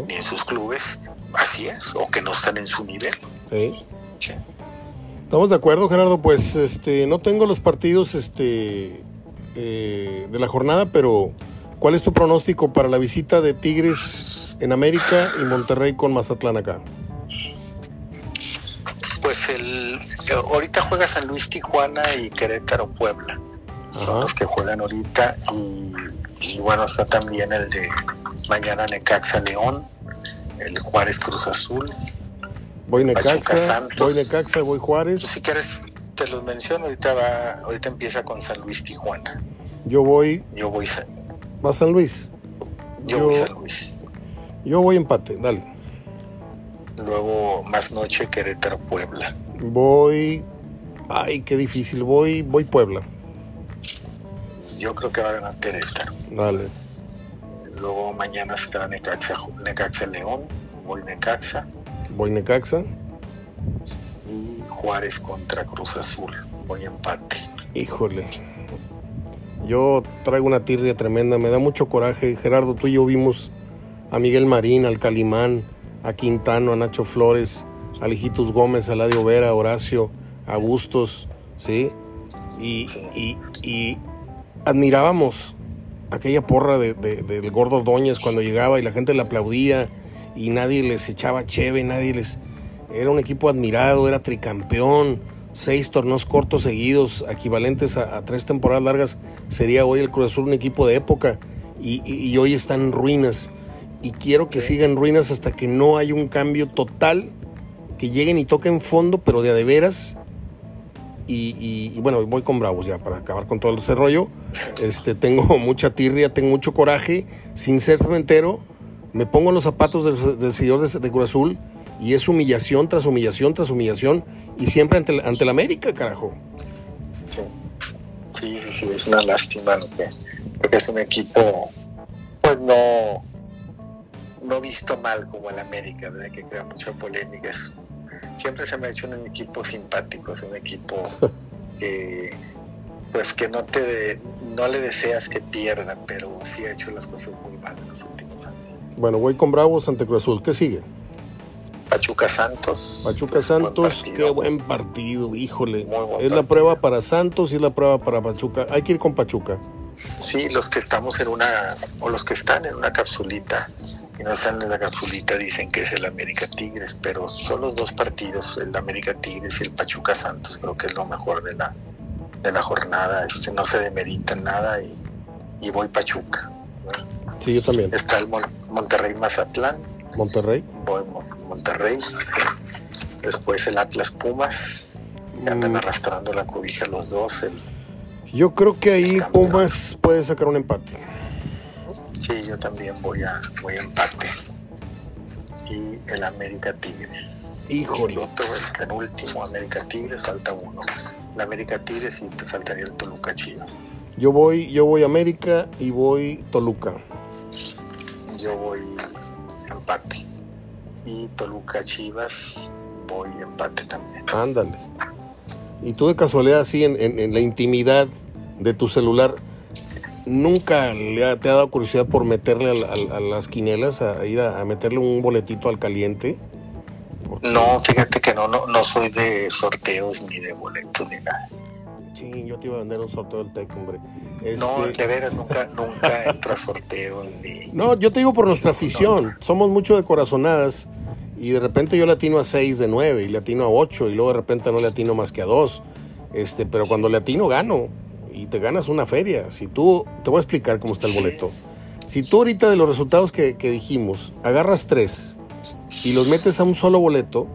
ni en sus clubes, así es, o que no están en su nivel. Estamos de acuerdo, Gerardo. Pues este, no tengo los partidos este, eh, de la jornada, pero ¿Cuál es tu pronóstico para la visita de Tigres en América y Monterrey con Mazatlán acá? Pues el ahorita juega San Luis, Tijuana y Querétaro, Puebla. Son los que juegan ahorita y, bueno, está también el de mañana Necaxa León, el Juárez Cruz Azul. Voy Necaxa, voy Necaxa, voy Juárez. Si quieres te los menciono, ahorita va, ahorita empieza con San Luis Tijuana. Yo voy. Yo voy ¿Va San Luis? Yo, voy San Luis. Yo voy empate, dale. Luego más noche Querétaro Puebla. Voy. Ay, qué difícil. Voy, voy Puebla. Yo creo que va a ganar Querétaro. Dale. Luego mañana está Necaxa, Necaxa León. Voy Necaxa. Voy Necaxa. Y Juárez contra Cruz Azul. Voy empate. Híjole. Yo traigo una tirria tremenda, me da mucho coraje. Gerardo, tú y yo vimos a Miguel Marín, al Calimán, a Quintano, a Nacho Flores, a Lijitus Gómez, a Ladio Vera, a Horacio, a Bustos, ¿sí? Y, y, admirábamos aquella porra de, del gordo Ordóñez cuando llegaba y la gente le aplaudía y nadie les echaba cheve, nadie les... Era un equipo admirado, era tricampeón, seis torneos cortos seguidos, equivalentes a, tres temporadas largas, sería hoy el Cruz Azul un equipo de época y, hoy están en ruinas. Y quiero que sigan ruinas hasta que no haya un cambio total, que lleguen y toquen fondo, pero de a de veras. Y, bueno, voy con Bravos ya para acabar con todo ese rollo. Este, tengo mucha tirria, tengo mucho coraje, sin ser cementero. Me pongo en los zapatos del, señor de, de Cruz Azul y es humillación tras humillación tras humillación y siempre ante, ante la América, carajo. Sí, sí, es una lástima porque es un equipo, pues no, no visto mal como el América, ¿verdad? que crea mucha polémica. Siempre se me ha hecho un equipo simpático, es un equipo que pues que no te no le deseas que pierda, pero sí ha hecho las cosas muy mal en los últimos años. Bueno, voy con Bravos ante Cruz Azul. ¿Qué sigue? Pachuca Santos. Pachuca Santos, qué buen partido, híjole. es la prueba para Santos y es la prueba para Pachuca. Hay que ir con Pachuca. Sí, los que estamos en una, o los que están en una capsulita y no están en la capsulita dicen que es el América Tigres, pero son los dos partidos, el América Tigres y el Pachuca Santos, creo que es lo mejor de la, de la jornada. Este, no se demerita nada y, y voy Pachuca. Sí, yo también. Está el Monterrey Mazatlán. Monterrey. Voy Monterrey, después el Atlas Pumas, andan mm. arrastrando la cobija los dos. Yo creo que ahí Pumas puede sacar un empate. Sí, yo también voy a, voy a empate. Y el América Tigres. Híjole. El otro, el penúltimo América Tigres, falta uno. La América Tigres y te faltaría el Toluca Chivas. Yo voy, yo voy América y voy Toluca. Yo voy empate y Toluca Chivas voy empate también. Ándale. Y tú de casualidad así en, la intimidad de tu celular, ¿nunca le te ha dado curiosidad por meterle a, las quinielas, a ir a, meterle un boletito al caliente? No, fíjate que no, no, no soy de sorteos ni de boletos ni nada. Sí, yo te iba a vender un sorteo del TEC, hombre. No, este, de veras, nunca, nunca entra sorteo ni... No, yo te digo por nuestra afición. Somos mucho de corazonadas y de repente yo le atino a 6 de 9 y le atino a 8 y luego de repente no le atino más que a 2. Este, pero cuando le atino gano y te ganas una feria. Si tú, te voy a explicar cómo está el boleto. Si tú ahorita de los resultados que, que dijimos, agarras 3 y los metes a un solo boleto,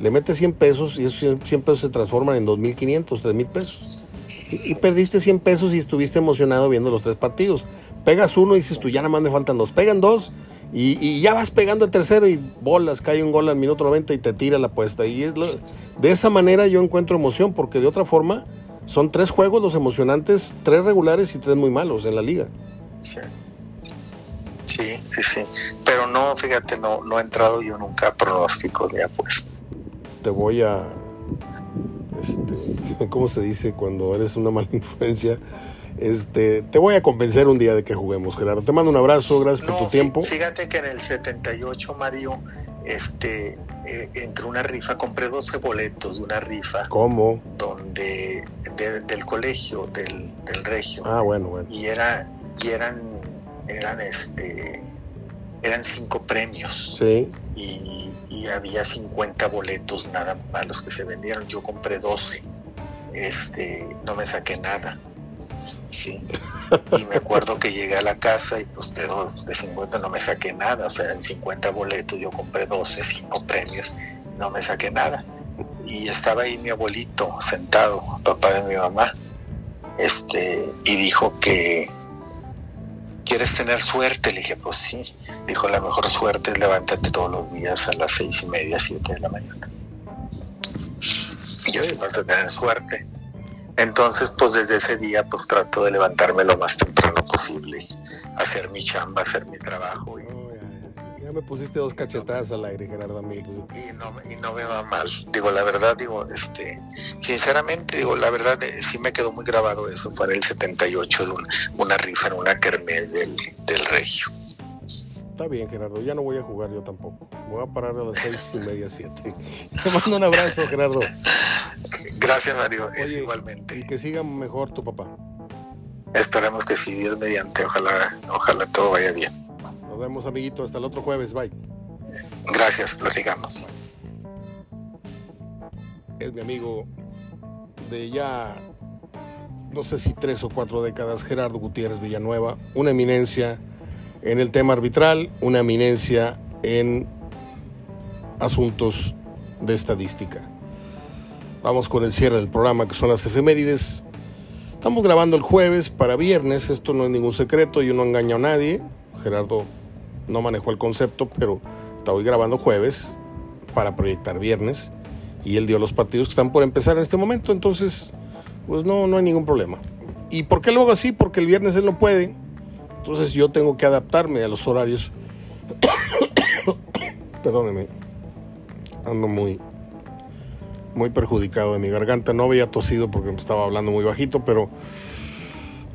le metes 100 pesos y esos 100 pesos se transforman en 2.500, 3.000 pesos. Y, perdiste 100 pesos y estuviste emocionado viendo los tres partidos. Pegas uno y dices tú, ya nada más me faltan dos. Pegan dos y, ya vas pegando el tercero y bolas, cae un gol al minuto 90 y te tira la apuesta. Y es de esa manera yo encuentro emoción, porque de otra forma son tres juegos los emocionantes, tres regulares y tres muy malos en la liga. Sí. Sí, sí, Pero no, fíjate, no, no he entrado yo nunca a pronósticos de apuesta te voy a, este, ¿cómo se dice cuando eres una mala influencia? Este, te voy a convencer un día de que juguemos, Gerardo. Te mando un abrazo, gracias por tu tiempo. Fíjate que en el 78, Mario, este, eh, entre una rifa, compré 12 boletos de una rifa. ¿Cómo? Donde, del colegio, del, del regio. Ah, bueno, bueno. Y, era, y eran eran este eran cinco premios. Sí. Y, y había 50 boletos nada más los que se vendieron. Yo compré 12. Este, no me saqué nada. Sí. Y me acuerdo que llegué a la casa y pues de, dos, de 50 no me saqué nada. O sea, en 50 boletos yo compré 12, 5 premios, no me saqué nada. Y estaba ahí mi abuelito sentado, papá de mi mamá, este, y dijo que ¿quieres tener suerte? Le dije, pues sí. Dijo, la mejor suerte es levantarte todos los días a las seis y media, siete de la mañana. Y así vas a tener suerte. Entonces, pues desde ese día, pues trato de levantarme lo más temprano posible, hacer mi chamba, hacer mi trabajo. Y, Oh, ya, ya me pusiste dos cachetadas al aire, Gerardo amigo. y no, y no me va mal. Digo, la verdad, digo, este, sinceramente, digo, la verdad, eh, sí me quedó muy grabado eso. Fue en el 78 de un- una rifa en una kermés del, del Regio. Está bien, Gerardo, ya no voy a jugar yo tampoco. Me voy a parar a las seis y media, siete. Te mando un abrazo, Gerardo. Gracias, Mario. Es igualmente. Y que siga mejor tu papá. Esperemos que sí, Dios mediante, ojalá, ojalá todo vaya bien. Nos vemos, amiguito, hasta el otro jueves. Bye. Gracias, platicamos. Es mi amigo de ya, no sé si tres o cuatro décadas, Gerardo Gutiérrez Villanueva, una eminencia en el tema arbitral, una eminencia en asuntos de estadística. Vamos con el cierre del programa, que son las efemérides. Estamos grabando el jueves para viernes, esto no es ningún secreto, yo no engaño a nadie. Gerardo no manejó el concepto, pero estoy grabando jueves para proyectar viernes y él dio los partidos que están por empezar en este momento, entonces pues no, no hay ningún problema. ¿Y por qué lo hago así? Porque el viernes él no puede, entonces yo tengo que adaptarme a los horarios. Perdóneme, ando muy, muy perjudicado de mi garganta. No había tosido porque me estaba hablando muy bajito, pero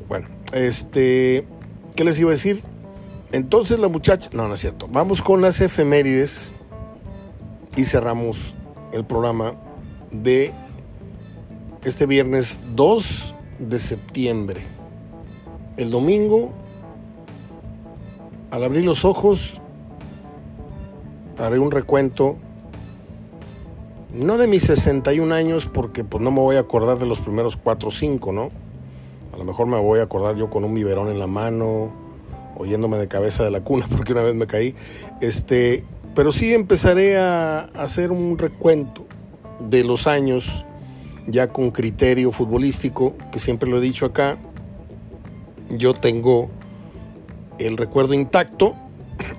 bueno, este, ¿qué les iba a decir? Entonces la muchacha, no, no es cierto. Vamos con las efemérides y cerramos el programa de este viernes 2 de septiembre. El domingo, al abrir los ojos, haré un recuento, no de mis 61 años, porque pues no me voy a acordar de los primeros 4 o 5, ¿no? A lo mejor me voy a acordar yo con un biberón en la mano, oyéndome de cabeza de la cuna, porque una vez me caí. Este, pero sí empezaré a hacer un recuento de los años ya con criterio futbolístico, que siempre lo he dicho acá. Yo tengo el recuerdo intacto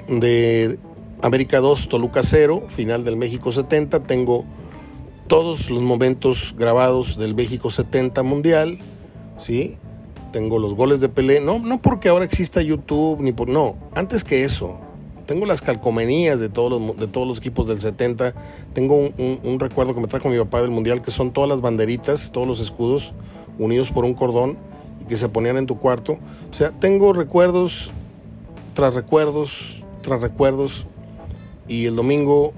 de América 2, Toluca 0, final del México 70. Tengo todos los momentos grabados del México 70 Mundial, ¿sí? Tengo los goles de Pelé, no, no porque ahora exista YouTube, ni por, no, antes que eso, tengo las calcomanías de todos los, de todos los equipos del 70. Tengo un, un, un, recuerdo que me trajo mi papá del Mundial, que son todas las banderitas, todos los escudos unidos por un cordón y que se ponían en tu cuarto. O sea, tengo recuerdos tras recuerdos, tras recuerdos. Y el domingo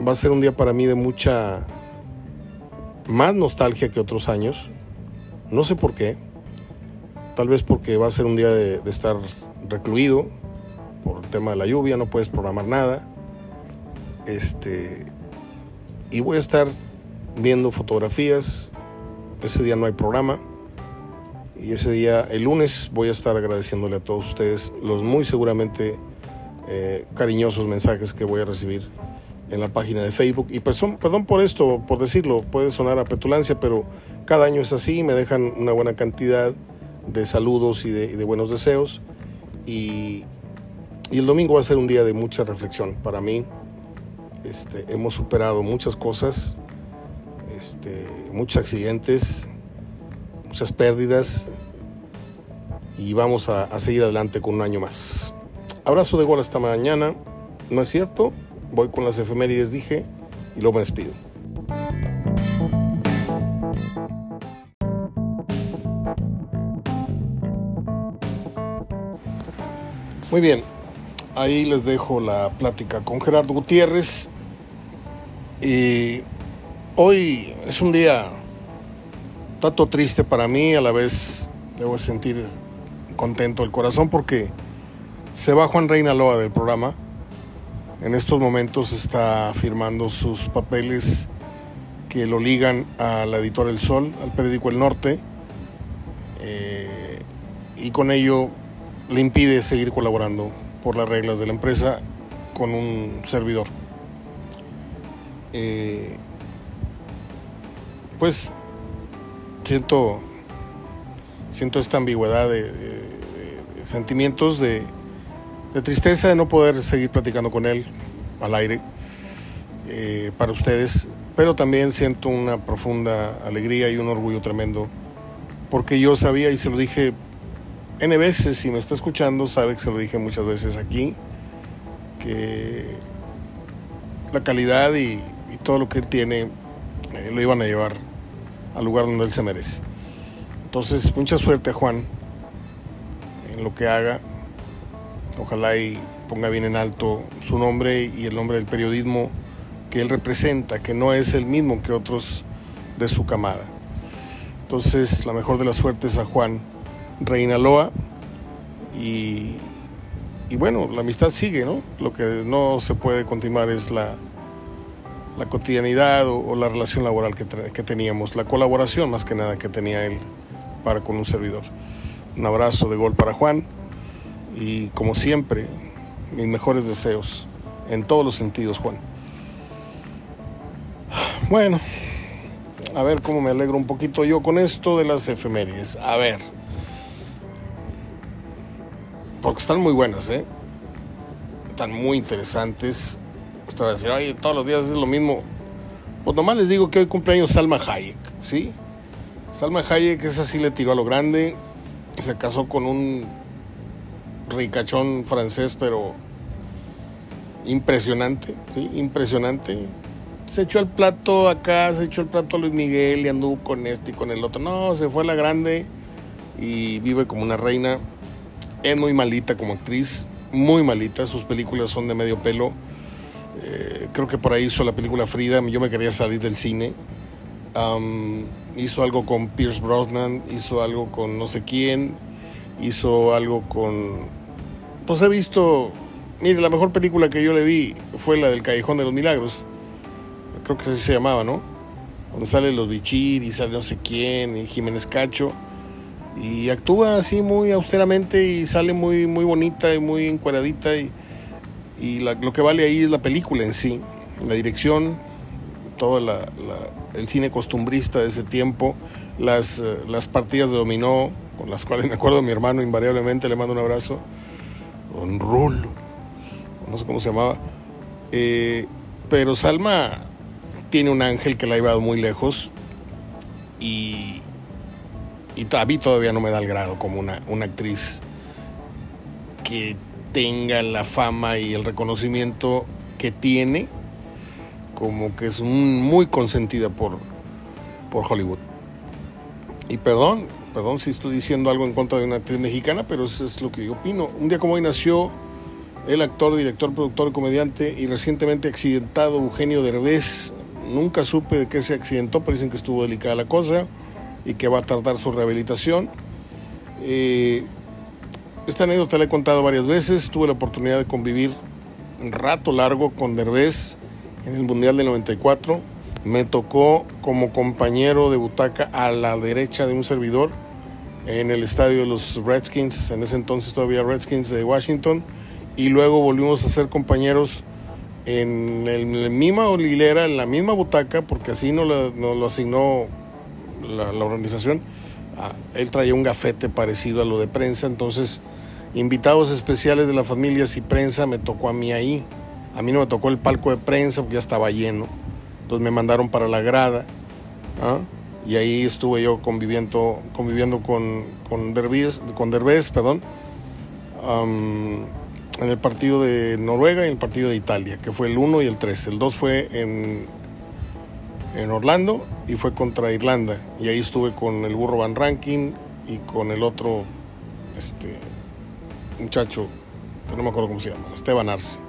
va a ser un día para mí de mucha más nostalgia que otros años. No sé por qué. Tal vez porque va a ser un día de, estar recluido, por el tema de la lluvia, no puedes programar nada. Este, y voy a estar viendo fotografías. Ese día no hay programa. Y ese día, el lunes, voy a estar agradeciéndole a todos ustedes los muy seguramente eh, cariñosos mensajes que voy a recibir en la página de Facebook. Y perdón, por esto, por decirlo, puede sonar a petulancia, pero cada año es así, me dejan una buena cantidad de saludos y de, buenos deseos. Y, y el domingo va a ser un día de mucha reflexión para mí. Este, hemos superado muchas cosas, este, muchos accidentes, muchas pérdidas y vamos a, seguir adelante con un año más. Abrazo de gol hasta mañana. ¿No es cierto? Voy con las efemérides, dije, y luego me despido. Muy bien, ahí les dejo la plática con Gerardo Gutiérrez. Y hoy es un día tanto triste para mí, a la vez debo sentir contento el corazón porque Se va Juan Reinaloa del programa. En estos momentos está firmando sus papeles que lo ligan a la editora El Sol, al periódico El Norte, eh, y con ello le impide seguir colaborando por las reglas de la empresa con un servidor. Eh, pues siento, siento esta ambigüedad de, sentimientos de, de, tristeza de no poder seguir platicando con él al aire eh, para ustedes, pero también siento una profunda alegría y un orgullo tremendo porque yo sabía y se lo dije N veces, si me está escuchando, sabe que se lo dije muchas veces aquí, que la calidad y, todo lo que él tiene eh, lo iban a llevar al lugar donde él se merece. Entonces, mucha suerte Juan en lo que haga. Ojalá y ponga bien en alto su nombre y el nombre del periodismo que él representa, que no es el mismo que otros de su camada. Entonces, la mejor de las suertes a Juan Reinaloa y, y bueno, la amistad sigue, ¿no? Lo que no se puede continuar es la, la cotidianidad o, la relación laboral que, que, teníamos, la colaboración más que nada que tenía él para con un servidor. Un abrazo de gol para Juan y como siempre, mis mejores deseos en todos los sentidos, Juan. Bueno, a ver cómo me alegro un poquito yo con esto de las efemérides. A ver. Porque están muy buenas, ¿eh? Están muy interesantes a decir, oye, todos los días es lo mismo. Pues nomás les digo que hoy cumpleaños Salma Hayek, ¿sí? Salma Hayek, esa sí le tiró a lo grande. Se casó con un ricachón francés, pero impresionante, ¿sí? Impresionante. Se echó el plato acá, se echó el plato a Luis Miguel y anduvo con este y con el otro. No, se fue a la grande y vive como una reina. Es muy malita como actriz, muy malita. Sus películas son de medio pelo eh, creo que por ahí hizo la película Frida, yo me quería salir del cine. hizo algo con Pierce Brosnan, hizo algo con no sé quién, hizo algo con... Pues he visto, mire, la mejor película que yo le vi fue la del Callejón de los Milagros. Creo que así se llamaba, ¿no? Donde sale los Bichir y sale no sé quién, y Jiménez Cacho. Y actúa así muy austeramente y sale muy, muy bonita y muy encuadradita y lo que vale ahí es la película en sí, la dirección, todo el cine costumbrista de ese tiempo, las, eh, las partidas de dominó, con las cuales me acuerdo mi hermano invariablemente, le mando un abrazo, Don Rulo, no sé cómo se llamaba, eh, pero Salma tiene un ángel que la ha llevado muy lejos y, y a mí todavía no me da el grado como una, una actriz que tenga la fama y el reconocimiento que tiene, como que es muy consentida por, por Hollywood. Y perdón, perdón si estoy diciendo algo en contra de una actriz mexicana, pero eso es lo que yo opino. Un día como hoy nació el actor, director, productor, comediante y recientemente accidentado Eugenio Derbez. Nunca supe de qué se accidentó, pero dicen que estuvo delicada la cosa y que va a tardar su rehabilitación. Eh, esta anécdota la he contado varias veces. Tuve la oportunidad de convivir un rato largo con Derbez en el Mundial del 94. Me tocó como compañero de butaca a la derecha de un servidor en el estadio de los Redskins, en ese entonces todavía Redskins de Washington. Y luego volvimos a ser compañeros en, la misma hilera, en la misma butaca, porque así nos, lo asignó la organización. Ah, él traía un gafete parecido a lo de prensa, entonces invitados especiales de la familia y prensa me tocó a mí ahí. A mí no me tocó el palco de prensa porque ya estaba lleno. Entonces me mandaron para la grada. ¿ah? Y ahí estuve yo conviviendo, conviviendo con, con, Derbez, con Derbez, perdón, en el partido de Noruega y en el partido de Italia, que fue el 1 y el 3. El 2 fue en, en Orlando y fue contra Irlanda. Y ahí estuve con el burro Van Ranking y con el otro, este, muchacho, que no me acuerdo cómo se llama, Esteban Arce.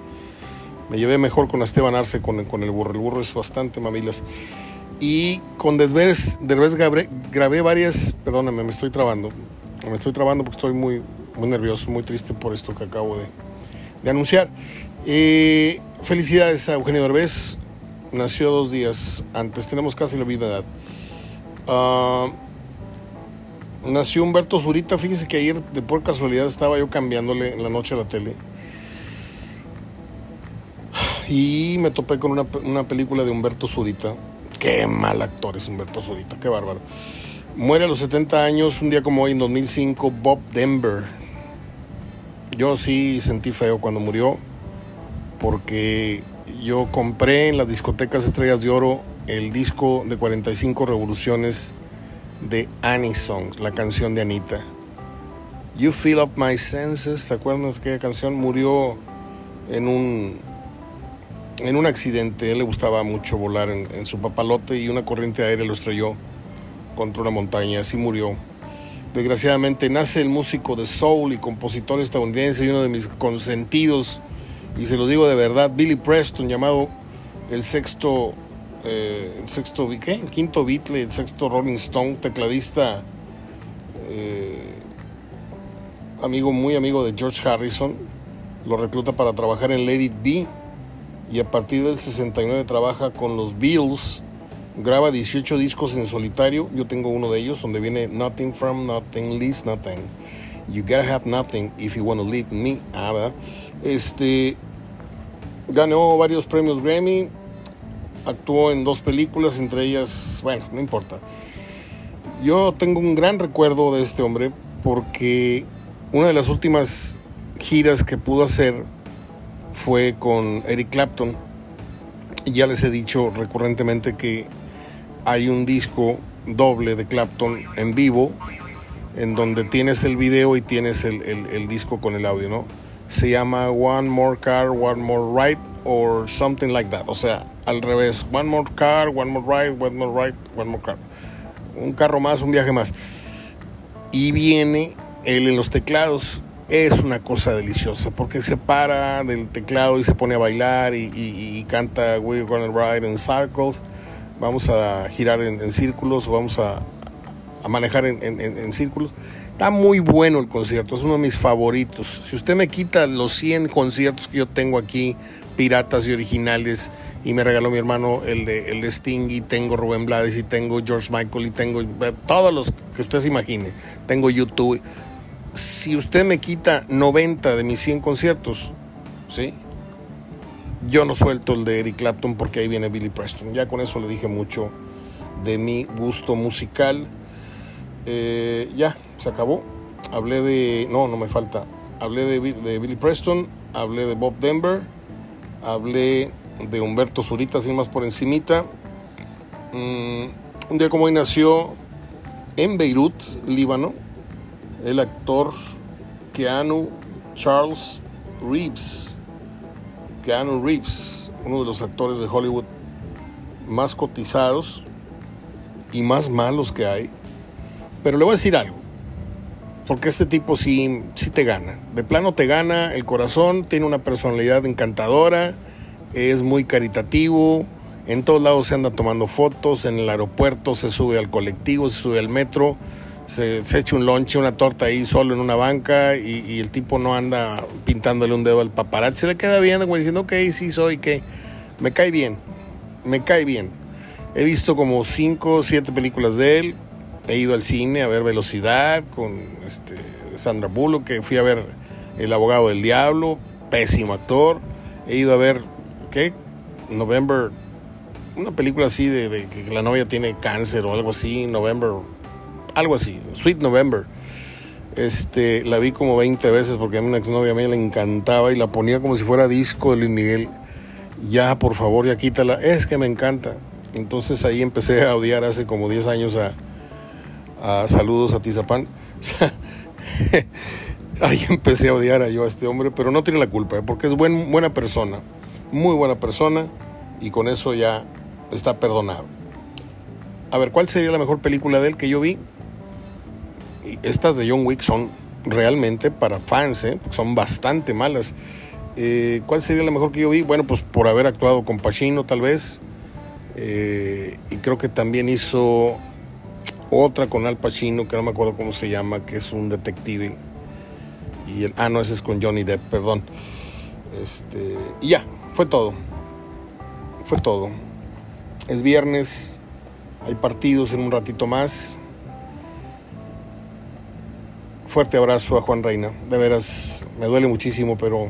Me llevé mejor con Esteban Arce con, con el burro. El burro es bastante mamilas. Y con Derbez, Derbez grabé, varias, perdóname, me estoy trabando. Me estoy trabando porque estoy muy, muy nervioso, muy triste por esto que acabo de, anunciar. Eh, felicidades a Eugenio Derbez, nació dos días antes, tenemos casi la misma edad. Ah, nació Humberto Zurita, fíjese que ayer de por casualidad estaba yo cambiándole en la noche a la tele. Y me topé con una, una película de Humberto Zurita. Qué mal actor es Humberto Zurita, qué bárbaro. Muere a los 70 años, un día como hoy, en 2005, Bob Denver. Yo sí sentí feo cuando murió, porque yo compré en las discotecas Estrellas de Oro el disco de 45 revoluciones de Annie Songs, la canción de Anita. You Fill Up My Senses, ¿se acuerdan de aquella canción? Murió en un, en un accidente. él le gustaba mucho volar en, en, su papalote y una corriente aérea lo estrelló contra una montaña. Así murió. Desgraciadamente nace el músico de soul y compositor estadounidense y uno de mis consentidos, y se lo digo de verdad, Billy Preston, llamado el sexto eh, el sexto, ¿qué? El quinto Beatle, el sexto Rolling Stone, tecladista, eh, amigo, muy amigo de George Harrison, lo recluta para trabajar en Lady B y a partir del 69 trabaja con los Beatles, graba 18 discos en solitario, yo tengo uno de ellos donde viene Nothing from Nothing, Least Nothing. You gotta have nothing if you wanna live me. Ah, Este ganó varios premios Grammy, actuó en dos películas, entre ellas, bueno, no importa. Yo tengo un gran recuerdo de este hombre porque una de las últimas giras que pudo hacer fue con Eric Clapton. Ya les he dicho recurrentemente que hay un disco doble de Clapton en vivo, en donde tienes el video y tienes el, el disco con el audio, ¿no? Se llama One More Car, One More Ride or something like that. O sea, al revés. One more car, one more ride, one more ride, one more car. Un carro más, un viaje más. Y viene él en los teclados. Es una cosa deliciosa porque se para del teclado y se pone a bailar y, canta We're gonna ride in circles. Vamos a girar en, círculos o vamos a, manejar en, en círculos. Está muy bueno el concierto, es uno de mis favoritos. Si usted me quita los 100 conciertos que yo tengo aquí, piratas y originales, y me regaló mi hermano el de, el de Sting, y tengo Rubén Blades, y tengo George Michael, y tengo todos los que usted se imagine. Tengo YouTube. Si usted me quita 90 de mis 100 conciertos, ¿sí? Yo no suelto el de Eric Clapton porque ahí viene Billy Preston. Ya con eso le dije mucho de mi gusto musical. Eh, ya, se acabó. Hablé de. No, no me falta. Hablé de, Billy Preston, hablé de Bob Denver, hablé de Humberto Zurita, sin más por encimita. Mm, un día como hoy nació en Beirut, Líbano, el actor Keanu Charles Reeves. Keanu Reeves, uno de los actores de Hollywood más cotizados y más malos que hay. Pero le voy a decir algo porque este tipo sí, sí te gana. De plano te gana el corazón, tiene una personalidad encantadora, es muy caritativo, en todos lados se anda tomando fotos, en el aeropuerto se sube al colectivo, se sube al metro, se, echa un lonche, una torta ahí solo en una banca y, el tipo no anda pintándole un dedo al paparazzi, se le queda viendo como diciendo, ok, sí soy, que me cae bien, me cae bien. He visto como cinco o siete películas de él, he ido al cine a ver Velocidad con este, Sandra Bullock, que fui a ver El abogado del diablo, pésimo actor. He ido a ver, ¿qué? November, una película así de, que la novia tiene cáncer o algo así, November, algo así, Sweet November. Este, la vi como 20 veces porque a mi exnovia a mí le encantaba y la ponía como si fuera disco de Luis Miguel. Ya, por favor, ya quítala. Es que me encanta. Entonces ahí empecé a odiar hace como 10 años a, saludos a Tizapán. Ahí empecé a odiar a yo a este hombre, pero no tiene la culpa, ¿eh? porque es buen, buena persona, muy buena persona, y con eso ya está perdonado. A ver, ¿cuál sería la mejor película de él que yo vi? Estas de John Wick son realmente para fans, ¿eh? son bastante malas. Eh, ¿Cuál sería la mejor que yo vi? Bueno, pues por haber actuado con Pacino tal vez. y creo que también hizo otra con Al Pacino, que no me acuerdo cómo se llama, que es un detective. Y el, ah, no, ese es con Johnny Depp, perdón. Este, y ya, fue todo. Fue todo. Es viernes, hay partidos en un ratito más. Fuerte abrazo a Juan Reina. De veras, me duele muchísimo, pero.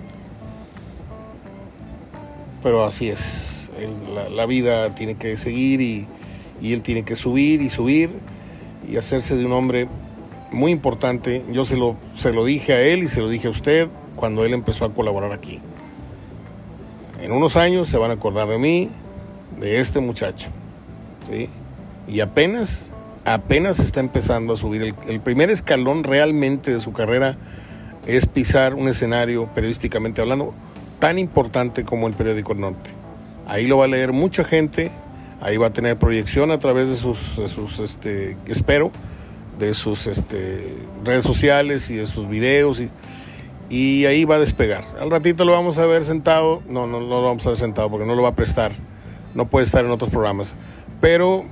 Pero así es. la, la, vida tiene que seguir y, y él tiene que subir y subir y hacerse de un hombre muy importante. Yo se lo, se lo dije a él y se lo dije a usted cuando él empezó a colaborar aquí. En unos años se van a acordar de mí, de este muchacho. ¿sí? Y apenas, apenas está empezando a subir. El, primer escalón realmente de su carrera es pisar un escenario, periodísticamente hablando, tan importante como el periódico Norte. Ahí lo va a leer mucha gente, ahí va a tener proyección a través de sus, de sus este, espero, de sus este, redes sociales y de sus videos y, y, ahí va a despegar. Al ratito lo vamos a ver sentado, no, no, no lo vamos a ver sentado porque no lo va a prestar, no puede estar en otros programas, pero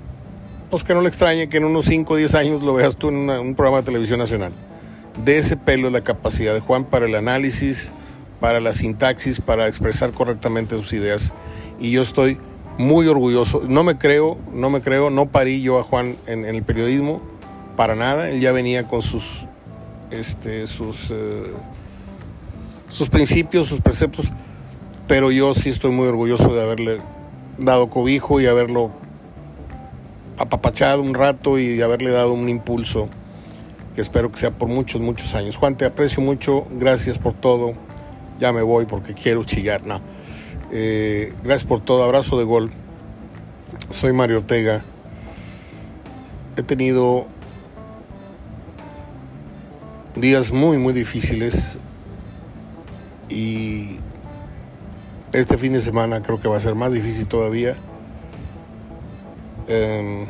pues que no le extrañe que en unos 5 o 10 años lo veas tú en un programa de televisión nacional. De ese pelo es la capacidad de Juan para el análisis, para la sintaxis, para expresar correctamente sus ideas y yo estoy muy orgulloso. No me creo, no me creo, no parí yo a Juan en, el periodismo para nada. Él ya venía con sus, este, sus, eh, sus principios, sus preceptos, pero yo sí estoy muy orgulloso de haberle dado cobijo y haberlo apapachado un rato y de haberle dado un impulso que espero que sea por muchos, muchos años. Juan, te aprecio mucho, gracias por todo. Ya me voy porque quiero chillar, no. Eh, gracias por todo, abrazo de gol. Soy Mario Ortega. He tenido días muy, muy difíciles y este fin de semana creo que va a ser más difícil todavía. Eh,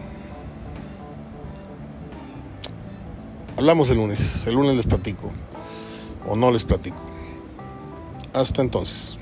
hablamos el lunes, el lunes les platico o no les platico. Hasta entonces.